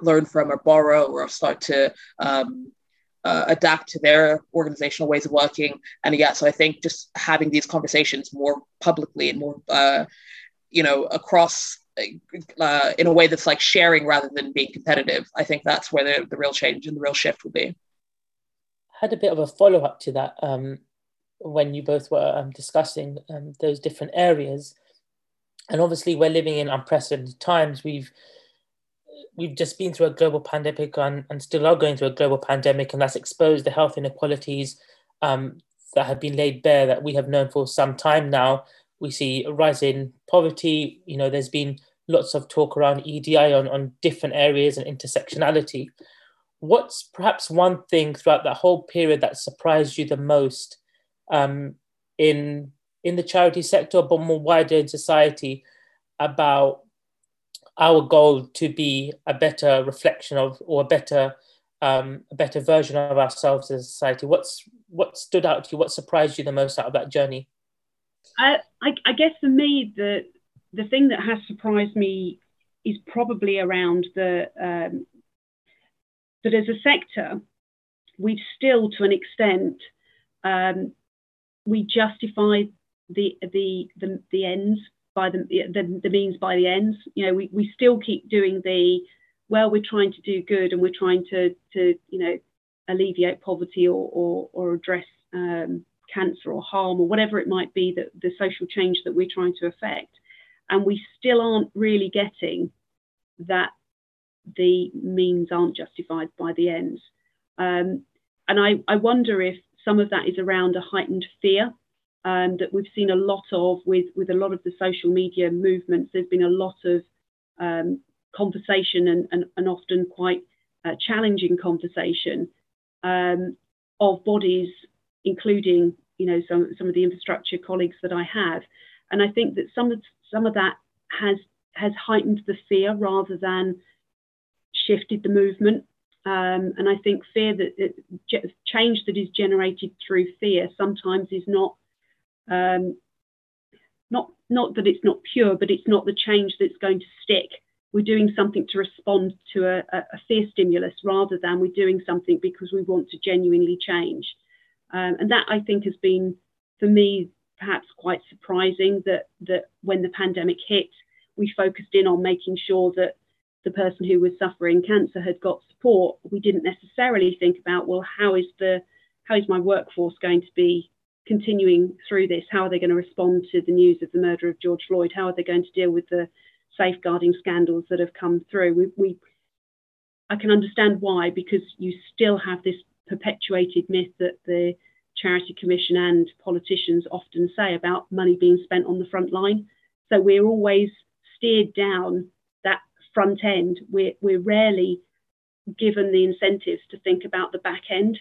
learn from or borrow or start to um, uh, adapt to their organizational ways of working. And yeah, so I think just having these conversations more publicly and more, uh, you know, across uh, in a way that's like sharing rather than being competitive. I think that's where the, the real change and the real shift will be. I had a bit of a follow up to that um, when you both were um, discussing um, those different areas. And obviously, we're living in unprecedented times. We've we've just been through a global pandemic and, and still are going through a global pandemic, and that's exposed the health inequalities um, that have been laid bare that we have known for some time now. We see a rise in poverty. You know, there's been lots of talk around EDI on, on different areas and intersectionality. What's perhaps one thing throughout that whole period that surprised you the most um, in in the charity sector, but more wider in society, about our goal to be a better reflection of or a better um, a better version of ourselves as a society. What's what stood out to you? What surprised you the most out of that journey? I, I, I guess for me, the the thing that has surprised me is probably around the um, that as a sector, we've still, to an extent, um, we justify the the the, the ends by the, the, the means by the ends. You know, we, we still keep doing the well, we're trying to do good and we're trying to to you know alleviate poverty or or, or address um, cancer or harm or whatever it might be that the social change that we're trying to affect, and we still aren't really getting that the means aren't justified by the ends. Um, and I, I wonder if some of that is around a heightened fear um, that we've seen a lot of with, with a lot of the social media movements. There's been a lot of um, conversation and, and, and, often quite uh, challenging conversation um, of bodies, including you know some, some of the infrastructure colleagues that I have. And I think that some of some of that has has heightened the fear rather than shifted the movement. Um, and I think fear that it, change that is generated through fear sometimes is not um, not not that it's not pure, but it's not the change that's going to stick. We're doing something to respond to a, a fear stimulus rather than we're doing something because we want to genuinely change. Um, and that I think has been for me perhaps quite surprising that that when the pandemic hit, we focused in on making sure that the person who was suffering cancer had got support. We didn't necessarily think about well, how is the how is my workforce going to be continuing through this? How are they going to respond to the news of the murder of George Floyd? How are they going to deal with the safeguarding scandals that have come through? We, we I can understand why, because you still have this perpetuated myth that the Charity Commission and politicians often say about money being spent on the front line. So we're always steered down that front end. We're, we're rarely given the incentives to think about the back end.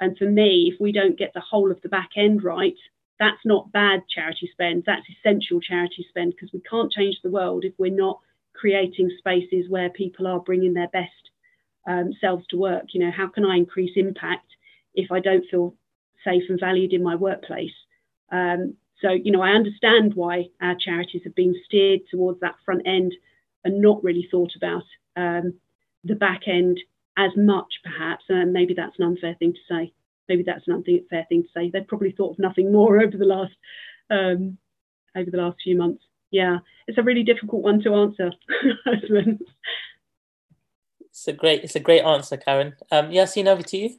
And for me, if we don't get the whole of the back end right, that's not bad charity spend. That's essential charity spend because we can't change the world if we're not creating spaces where people are bringing their best um, to work. You know, how can I increase impact if I don't feel safe and valued in my workplace? Um, so, you know, I understand why our charities have been steered towards that front end and not really thought about um, the back end as much, perhaps. And maybe that's an unfair thing to say. Maybe that's an unfair thing to say. They've probably thought of nothing more over the last um, over the last few months. Yeah, it's a really difficult one to answer. it's a great, it's a great answer, Karen. Um, Yassine, over to you.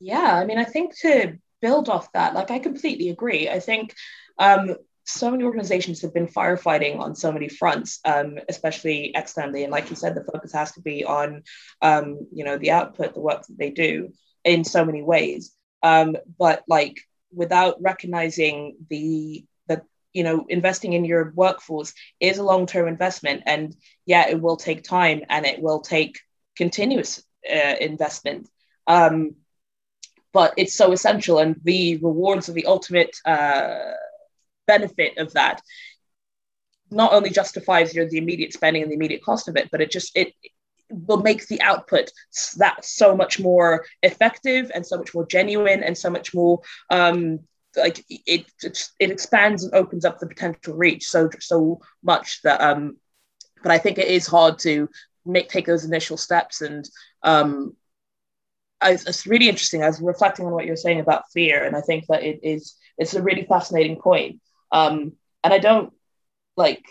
Yeah, I mean, I think to build off that, like I completely agree. I think um, so many organizations have been firefighting on so many fronts, um, especially externally. And like you said, the focus has to be on, um, you know, the output, the work that they do in so many ways. Um, but like without recognizing the you know investing in your workforce is a long-term investment, and yeah, it will take time and it will take continuous uh, investment. Um, but it's so essential, and the rewards of the ultimate. Uh, benefit of that not only justifies you know, the immediate spending and the immediate cost of it, but it just it, will make the output that so much more effective and so much more genuine and so much more um, like it, it it expands and opens up the potential reach so so much that um but I think it is hard to make take those initial steps and um, I, it's really interesting. I was reflecting on what you're saying about fear, and I think that it is it's a really fascinating point. Um, and I don't like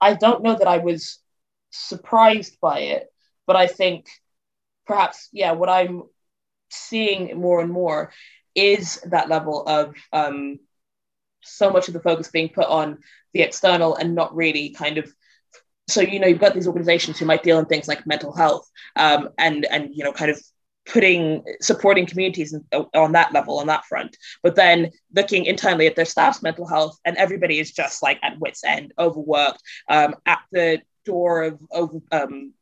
I don't know that I was surprised by it, but I think perhaps yeah, what I'm seeing more and more is that level of um, so much of the focus being put on the external and not really kind of so you know you've got these organizations who might deal in things like mental health um, and and you know kind of putting supporting communities on that level on that front. But then looking internally at their staff's mental health and everybody is just like at wits end overworked um, at the door of over um,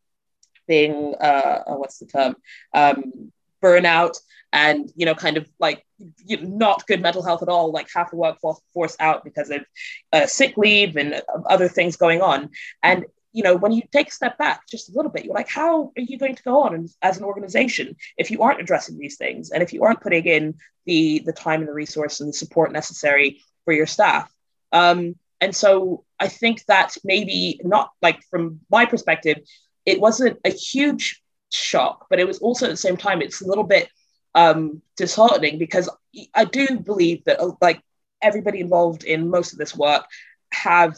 being uh, what's the term? Um, burnout and you know kind of like not good mental health at all like half the workforce out because of uh, sick leave and other things going on. And you know when you take a step back just a little bit you're like how are you going to go on as an organization if you aren't addressing these things and if you aren't putting in the the time and the resource and the support necessary for your staff? Um, and so i think that maybe not like from my perspective it wasn't a huge shock, but it was also at the same time, it's a little bit um, disheartening because I do believe that uh, like everybody involved in most of this work have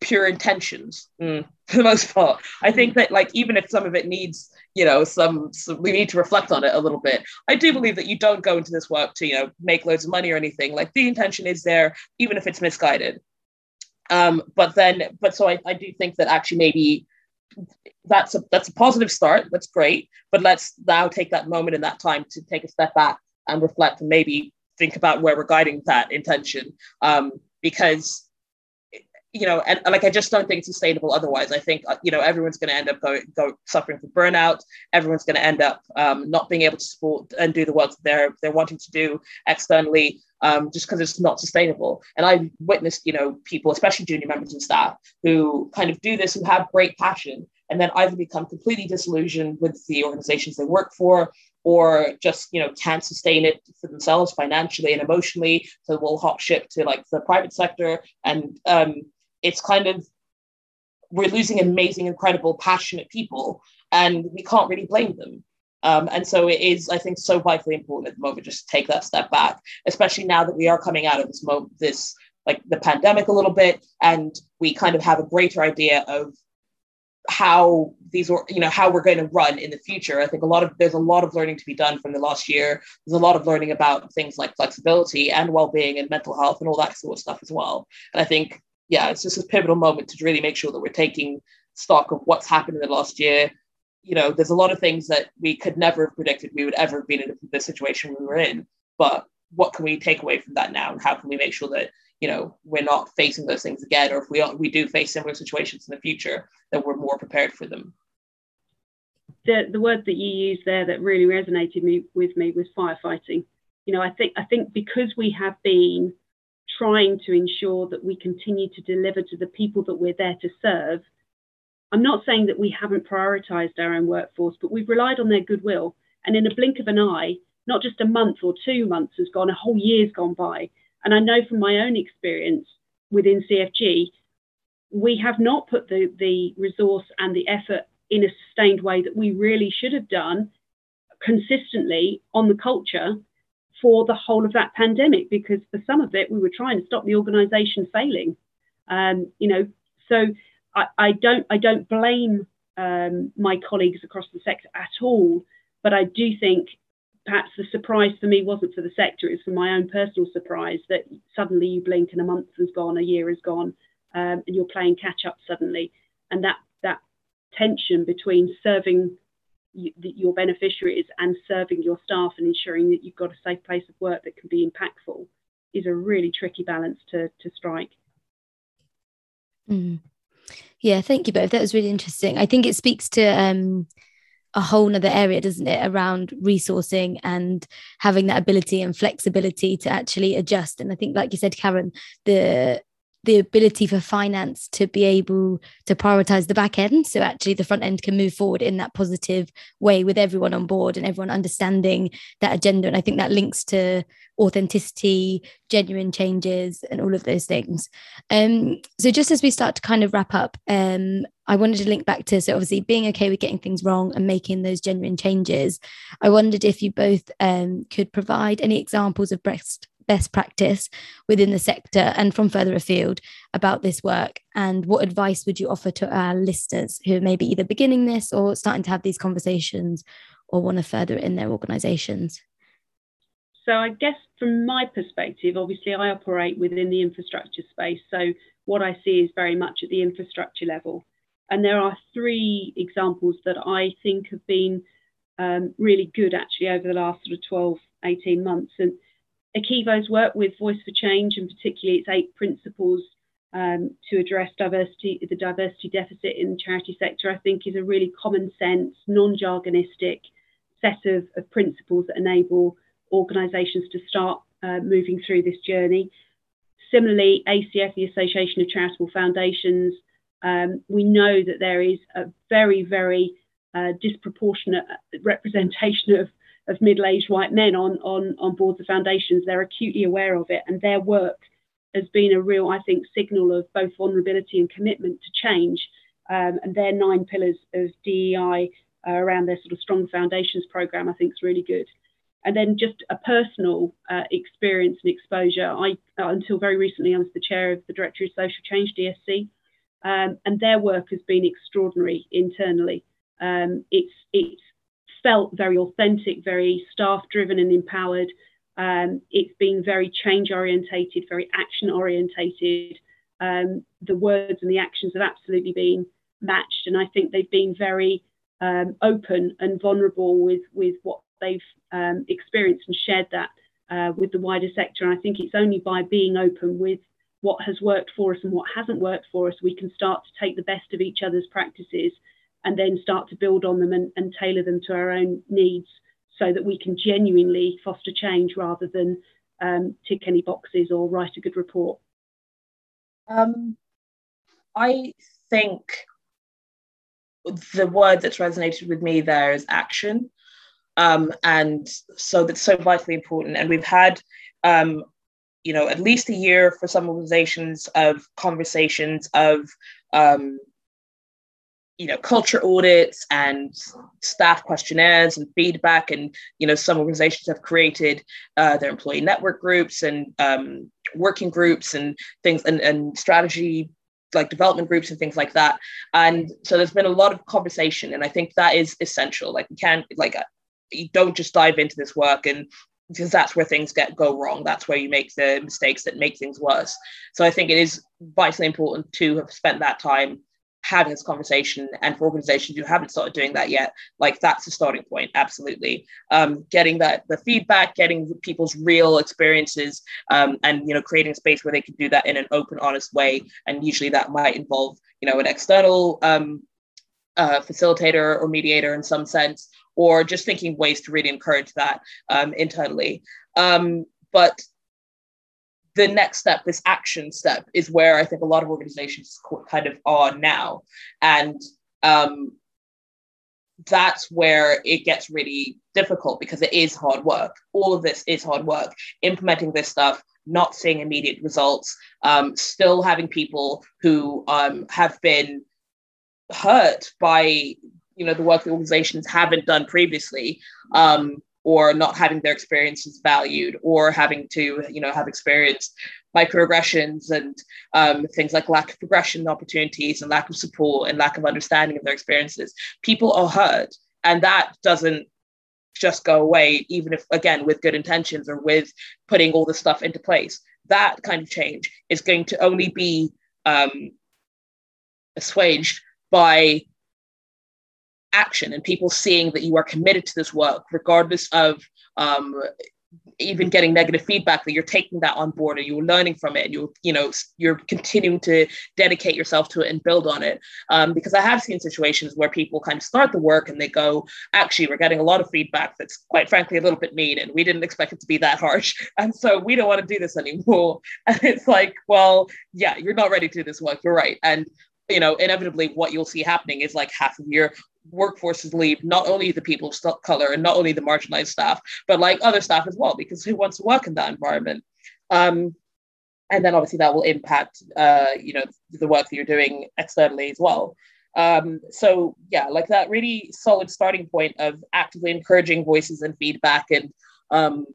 pure intentions mm, for the most part. I think that like even if some of it needs, you know, some, some, we need to reflect on it a little bit. I do believe that you don't go into this work to, you know, make loads of money or anything. Like the intention is there, even if it's misguided. Um, but then, but so I, I do think that actually maybe that's a that's a positive start. That's great. But let's now take that moment in that time to take a step back and reflect and maybe think about where we're guiding that intention. Um, because you know, and, like I just don't think it's sustainable. Otherwise, I think uh, you know everyone's going to end up going go suffering from burnout. Everyone's going to end up um, not being able to support and do the work they're they're wanting to do externally, um, just because it's not sustainable. And I've witnessed, you know, people, especially junior members and staff, who kind of do this, who have great passion, and then either become completely disillusioned with the organizations they work for, or just you know can't sustain it for themselves financially and emotionally, so will hop ship to like the private sector, and um, it's kind of we're losing amazing, incredible, passionate people, and we can't really blame them. Um, and so it is, I think, so vitally important at the moment just to take that step back, especially now that we are coming out of this mo- this like the pandemic a little bit, and we kind of have a greater idea of how these are, you know, how we're going to run in the future. I think a lot of there's a lot of learning to be done from the last year. There's a lot of learning about things like flexibility and well-being and mental health and all that sort of stuff as well. And I think, yeah, it's just a pivotal moment to really make sure that we're taking stock of what's happened in the last year. You know, there's a lot of things that we could never have predicted we would ever have been in the situation we were in. But what can we take away from that now, and how can we make sure that you know we're not facing those things again or if we are, we do face similar situations in the future that we're more prepared for them the the word that you used there that really resonated me with me was firefighting you know i think i think because we have been trying to ensure that we continue to deliver to the people that we're there to serve. I'm not saying that we haven't prioritized our own workforce but we've relied on their goodwill. And in a blink of an eye not just a month or two months has gone a whole year's gone by. And I know from my own experience within CFG, we have not put the, the resource and the effort in a sustained way that we really should have done consistently on the culture for the whole of that pandemic because for some of it we were trying to stop the organization failing um, you know so I, I, don't i don't blame um, my colleagues across the sector at all but i do think perhaps the surprise for me wasn't for the sector, it's for my own personal surprise that suddenly you blink and a month has gone, a year has gone, um, and you're playing catch up suddenly. And that that tension between serving your beneficiaries and serving your staff and ensuring that you've got a safe place of work that can be impactful is a really tricky balance to, to strike. Mm. Yeah, thank you both. That was really interesting. I think it speaks to um, a whole nother area, doesn't it, around resourcing and having that ability and flexibility to actually adjust. And I think, like you said, Karen, the the ability for finance to be able to prioritize the back end. So actually the front end can move forward in that positive way with everyone on board and everyone understanding that agenda. And i think that links to authenticity genuine changes and all of those things. Um, so just as we start to kind of wrap up um, i wanted to link back to so obviously being okay with getting things wrong and making those genuine changes. I wondered if you both um, could provide any examples of best best practice within the sector and from further afield about this work? And what advice would you offer to our listeners who may be either beginning this or starting to have these conversations or want to further it in their organizations? So, I guess from my perspective, obviously, I operate within the infrastructure space. So, what I see is very much at the infrastructure level. And there are three examples that I think have been um, really good actually over the last sort of 12, 18 months. And ACEVO's work with Voice for Change, and particularly its eight principles um, to address diversity, the diversity deficit in the charity sector, I think is a really common sense, non-jargonistic set of, of principles that enable organisations to start uh, moving through this journey. Similarly, ACF, the Association of Charitable Foundations, um, we know that there is a very, very uh, disproportionate representation of of middle-aged white men on on on boards of foundations. They're acutely aware of it, and their work has been a real, I think, signal of both vulnerability and commitment to change. Um, and their nine pillars of DEI uh, around their sort of strong foundations program, I think, is really good. And then just a personal uh, experience and exposure. I uh, until very recently I was the chair of the Directory of Social Change DSC, um, and their work has been extraordinary internally. Um, it's it's felt very authentic, very staff driven and empowered. Um, it's been very change orientated, very action orientated. Um, the words and the actions have absolutely been matched, and I think they've been very um, open and vulnerable with with what they've um, experienced and shared that uh, with the wider sector. And I think it's only by being open with what has worked for us and what hasn't worked for us we can start to take the best of each other's practices and then start to build on them and, and tailor them to our own needs so that we can genuinely foster change rather than um, tick any boxes or write a good report? Um, I think the word that's resonated with me there is action. Um, and so that's so vitally important. And we've had, um, you know, at least a year for some organizations of conversations of um, you know culture audits and staff questionnaires and feedback and you know some organizations have created uh, their employee network groups and um, working groups and things and, and strategy like development groups and things like that. And so there's been a lot of conversation and i think that is essential. Like you can't like uh, you don't just dive into this work and because that's where things get go wrong. That's where you make the mistakes that make things worse. So i think it is vitally important to have spent that time having this conversation and for organizations who haven't started doing that yet like that's the starting point absolutely. Um, getting that the feedback getting people's real experiences um, and you know creating space where they can do that in an open honest way. And usually that might involve you know an external um, uh, facilitator or mediator in some sense or just thinking ways to really encourage that um, internally. Um, but the next step, this action step, is where I think a lot of organizations kind of are now. And um, that's where it gets really difficult because it is hard work. All of this is hard work. Implementing this stuff, not seeing immediate results, um, still having people who um, have been hurt by you know the work the organizations haven't done previously um, or not having their experiences valued or having to you know have experienced microaggressions and um, things like lack of progression opportunities and lack of support and lack of understanding of their experiences. People are hurt and that doesn't just go away even if again with good intentions or with putting all this stuff into place. That kind of change is going to only be um, assuaged by action and people seeing that you are committed to this work, regardless of um, even getting negative feedback that you're taking that on board and you're learning from it and you you know you're continuing to dedicate yourself to it and build on it. Um, because i have seen situations where people kind of start the work and they go actually we're getting a lot of feedback that's quite frankly a little bit mean and we didn't expect it to be that harsh and so we don't want to do this anymore. And it's like well yeah you're not ready to do this work you're right. And you know, inevitably what you'll see happening is like half of your workforces leave, not only the people of color and not only the marginalized staff, but like other staff as well, because who wants to work in that environment? Um, and then obviously that will impact, uh, you know, the work that you're doing externally as well. Um, so yeah, like that really solid starting point of actively encouraging voices and feedback and um,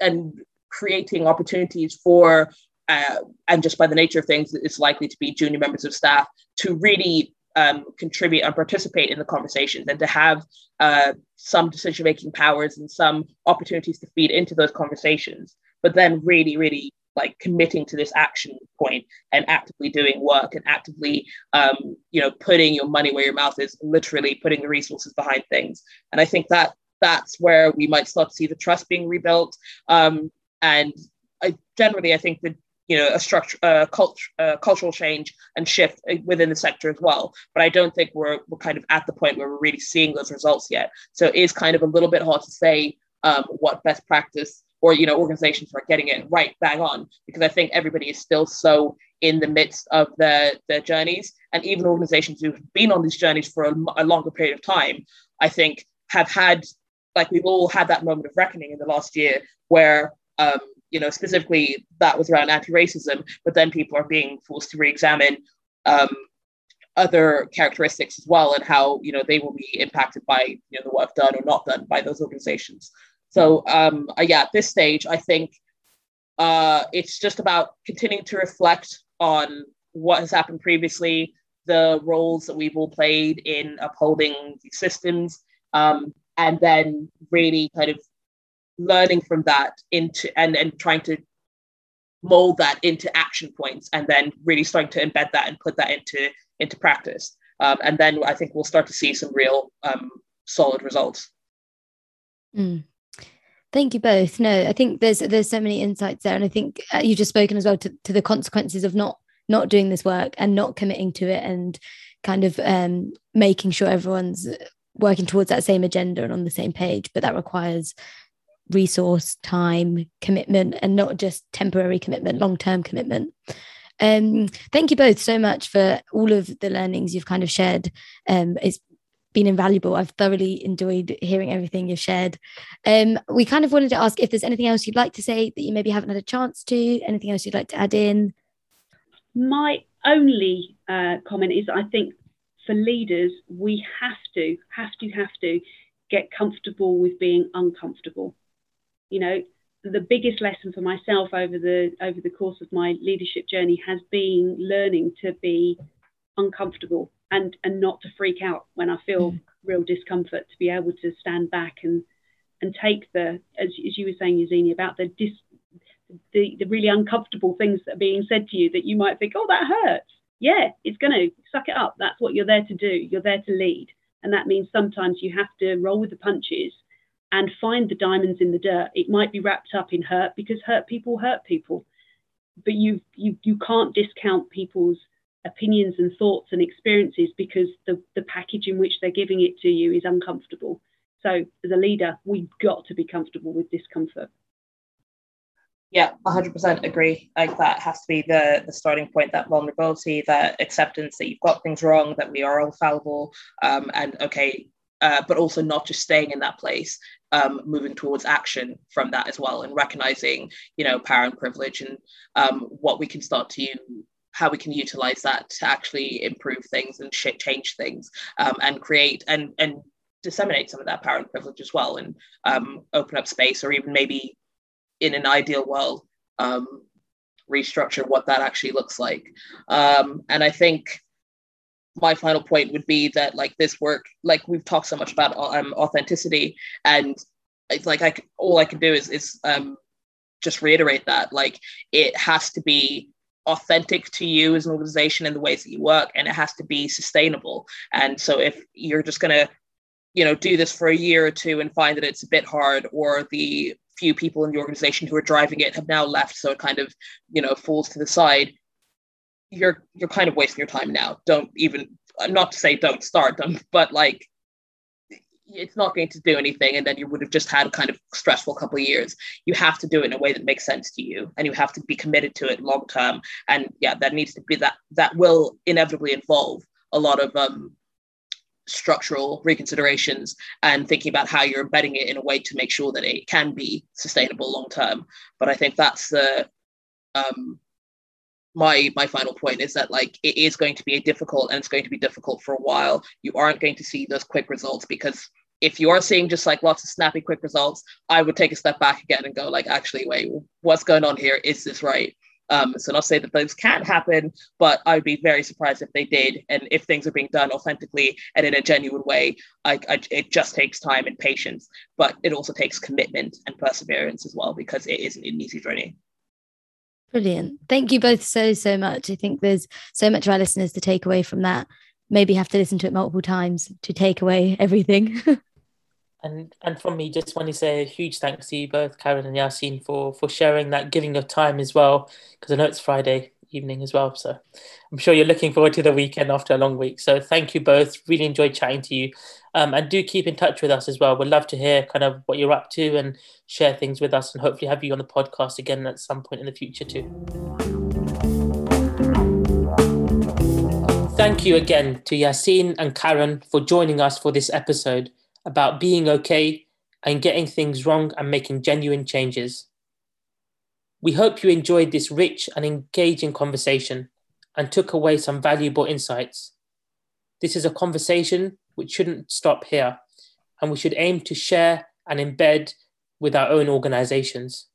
and creating opportunities for uh, and just by the nature of things, it's likely to be junior members of staff to really um, contribute and participate in the conversations and to have uh, some decision making powers and some opportunities to feed into those conversations, but then really, really like committing to this action point and actively doing work and actively um, you know putting your money where your mouth is literally putting the resources behind things. And i think that that's where we might start to see the trust being rebuilt. Um, and I, generally i think that you know a structure a culture a cultural change and shift within the sector as well. But i don't think we're we're kind of at the point where we're really seeing those results yet. So it is kind of a little bit hard to say um, what best practice or you know organizations are getting it right bang on because i think everybody is still so in the midst of their their journeys. And even organizations who've been on these journeys for a, a longer period of time i think have had like we've all had that moment of reckoning in the last year where um, you know, specifically that was around anti-racism, but then people are being forced to re-examine um, other characteristics as well and how you know they will be impacted by you know the work done or not done by those organizations. So um, uh, yeah, at this stage, I think uh, it's just about continuing to reflect on what has happened previously, the roles that we've all played in upholding these systems, um, and then really kind of learning from that into and and trying to mold that into action points and then really starting to embed that and put that into into practice um, and then i think we'll start to see some real um, solid results mm. Thank you both. No, I think there's there's so many insights there, and I think uh, you've just spoken as well to, to the consequences of not not doing this work and not committing to it, and kind of um, making sure everyone's working towards that same agenda and on the same page. But that requires resource, time, commitment, and not just temporary commitment, long term commitment. Um, thank you both so much for all of the learnings you've kind of shared. Um, it's been invaluable. I've thoroughly enjoyed hearing everything you've shared. Um, we kind of wanted to ask if there's anything else you'd like to say that you maybe haven't had a chance to, anything else you'd like to add in. My only uh, comment is I think for leaders, we have to, have to, have to get comfortable with being uncomfortable you know, the biggest lesson for myself over the over the course of my leadership journey has been learning to be uncomfortable and and not to freak out when I feel mm. real discomfort. To be able to stand back and and take the as, as you were saying, Yazini, about the dis, the the really uncomfortable things that are being said to you that you might think, oh, that hurts. Yeah, it's going to suck it up. That's what you're there to do. You're there to lead, and that means sometimes you have to roll with the punches and find the diamonds in the dirt. It might be wrapped up in hurt because hurt people hurt people, but you you you can't discount people's opinions and thoughts and experiences because the the package in which they're giving it to you is uncomfortable. So as a leader, we've got to be comfortable with discomfort. Yeah, 100% agree. Like that has to be the the starting point. That vulnerability, that acceptance that you've got things wrong, that we are all fallible, um, and okay, uh, but also not just staying in that place, um, moving towards action from that as well, and recognizing, you know, power and privilege and um, what we can start to, how we can utilize that to actually improve things and sh- change things, um, and create and and disseminate some of that power and privilege as well, and um, open up space, or even maybe in an ideal world, um, restructure what that actually looks like. Um, and I think my final point would be that like this work like we've talked so much about um, authenticity and it's like i all i can do is is um just reiterate that like it has to be authentic to you as an organization in the ways that you work and it has to be sustainable and so if you're just to you know do this for a year or two and find that it's a bit hard or the few people in the organization who are driving it have now left, so it kind of, you know, falls to the side. You're you're kind of wasting your time now. Don't even not to say don't start them, but like it's not going to do anything and then you would have just had a kind of stressful couple of years you have to do it in a way that makes sense to you and you have to be committed to it long term and yeah that needs to be that that will inevitably involve a lot of um, structural reconsiderations and thinking about how you're embedding it in a way to make sure that it can be sustainable long term. But I think that's the um, my my final point is that like it is going to be difficult and it's going to be difficult for a while. You aren't going to see those quick results because if you are seeing just like lots of snappy quick results, I would take a step back again and go like, actually, wait, what's going on here? Is this right? Um, so not say that those can't happen, but I would be very surprised if they did. And if things are being done authentically and in a genuine way, I, I, it just takes time and patience, but it also takes commitment and perseverance as well because it isn't an easy journey. Brilliant. Thank you both so, so much. I think there's so much for our listeners to take away from that. Maybe have to listen to it multiple times to take away everything. And and from me, just want to say a huge thanks to you both, Karen and Yassine, for for sharing that, giving your time as well, because I know it's Friday evening as well. So I'm sure you're looking forward to the weekend after a long week. So thank you both. Really enjoyed chatting to you. Um, and do keep in touch with us as well. We'd love to hear kind of what you're up to and share things with us and hopefully have you on the podcast again at some point in the future too. Thank you again to Yassine and Karen for joining us for this episode about being okay and getting things wrong and making genuine changes. We hope you enjoyed this rich and engaging conversation and took away some valuable insights. This is a conversation which shouldn't stop here, and we should aim to share and embed with our own organizations.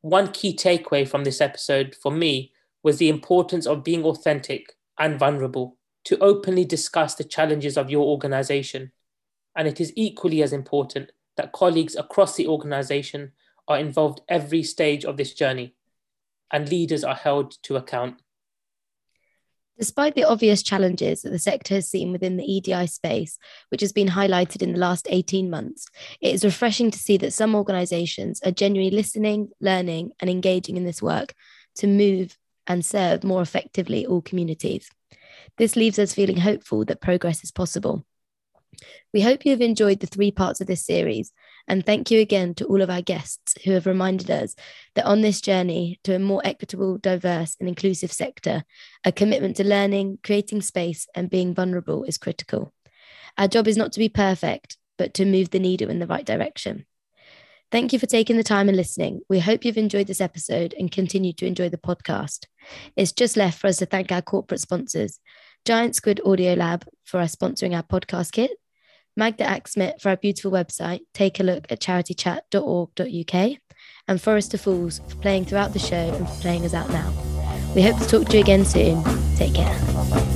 One key takeaway from this episode for me was the importance of being authentic and vulnerable to openly discuss the challenges of your organization and it is equally as important that colleagues across the organization are involved every stage of this journey and leaders are held to account. Despite the obvious challenges that the sector has seen within the EDI space, which has been highlighted in the last 18 months, it is refreshing to see that some organisations are genuinely listening, learning, and engaging in this work to move and serve more effectively all communities. This leaves us feeling hopeful that progress is possible. We hope you have enjoyed the three parts of this series, and thank you again to all of our guests who have reminded us that on this journey to a more equitable, diverse, and inclusive sector, a commitment to learning, creating space, and being vulnerable is critical. Our job is not to be perfect, but to move the needle in the right direction. Thank you for taking the time and listening. We hope you've enjoyed this episode and continue to enjoy the podcast. It's just left for us to thank our corporate sponsors Giant Squid Audio Lab for us sponsoring our podcast kit, Magda Axmit for our beautiful website. Take a look at charitychat.org.uk, and Forest Falls for playing throughout the show and for playing us out now. We hope to talk to you again soon. Take care.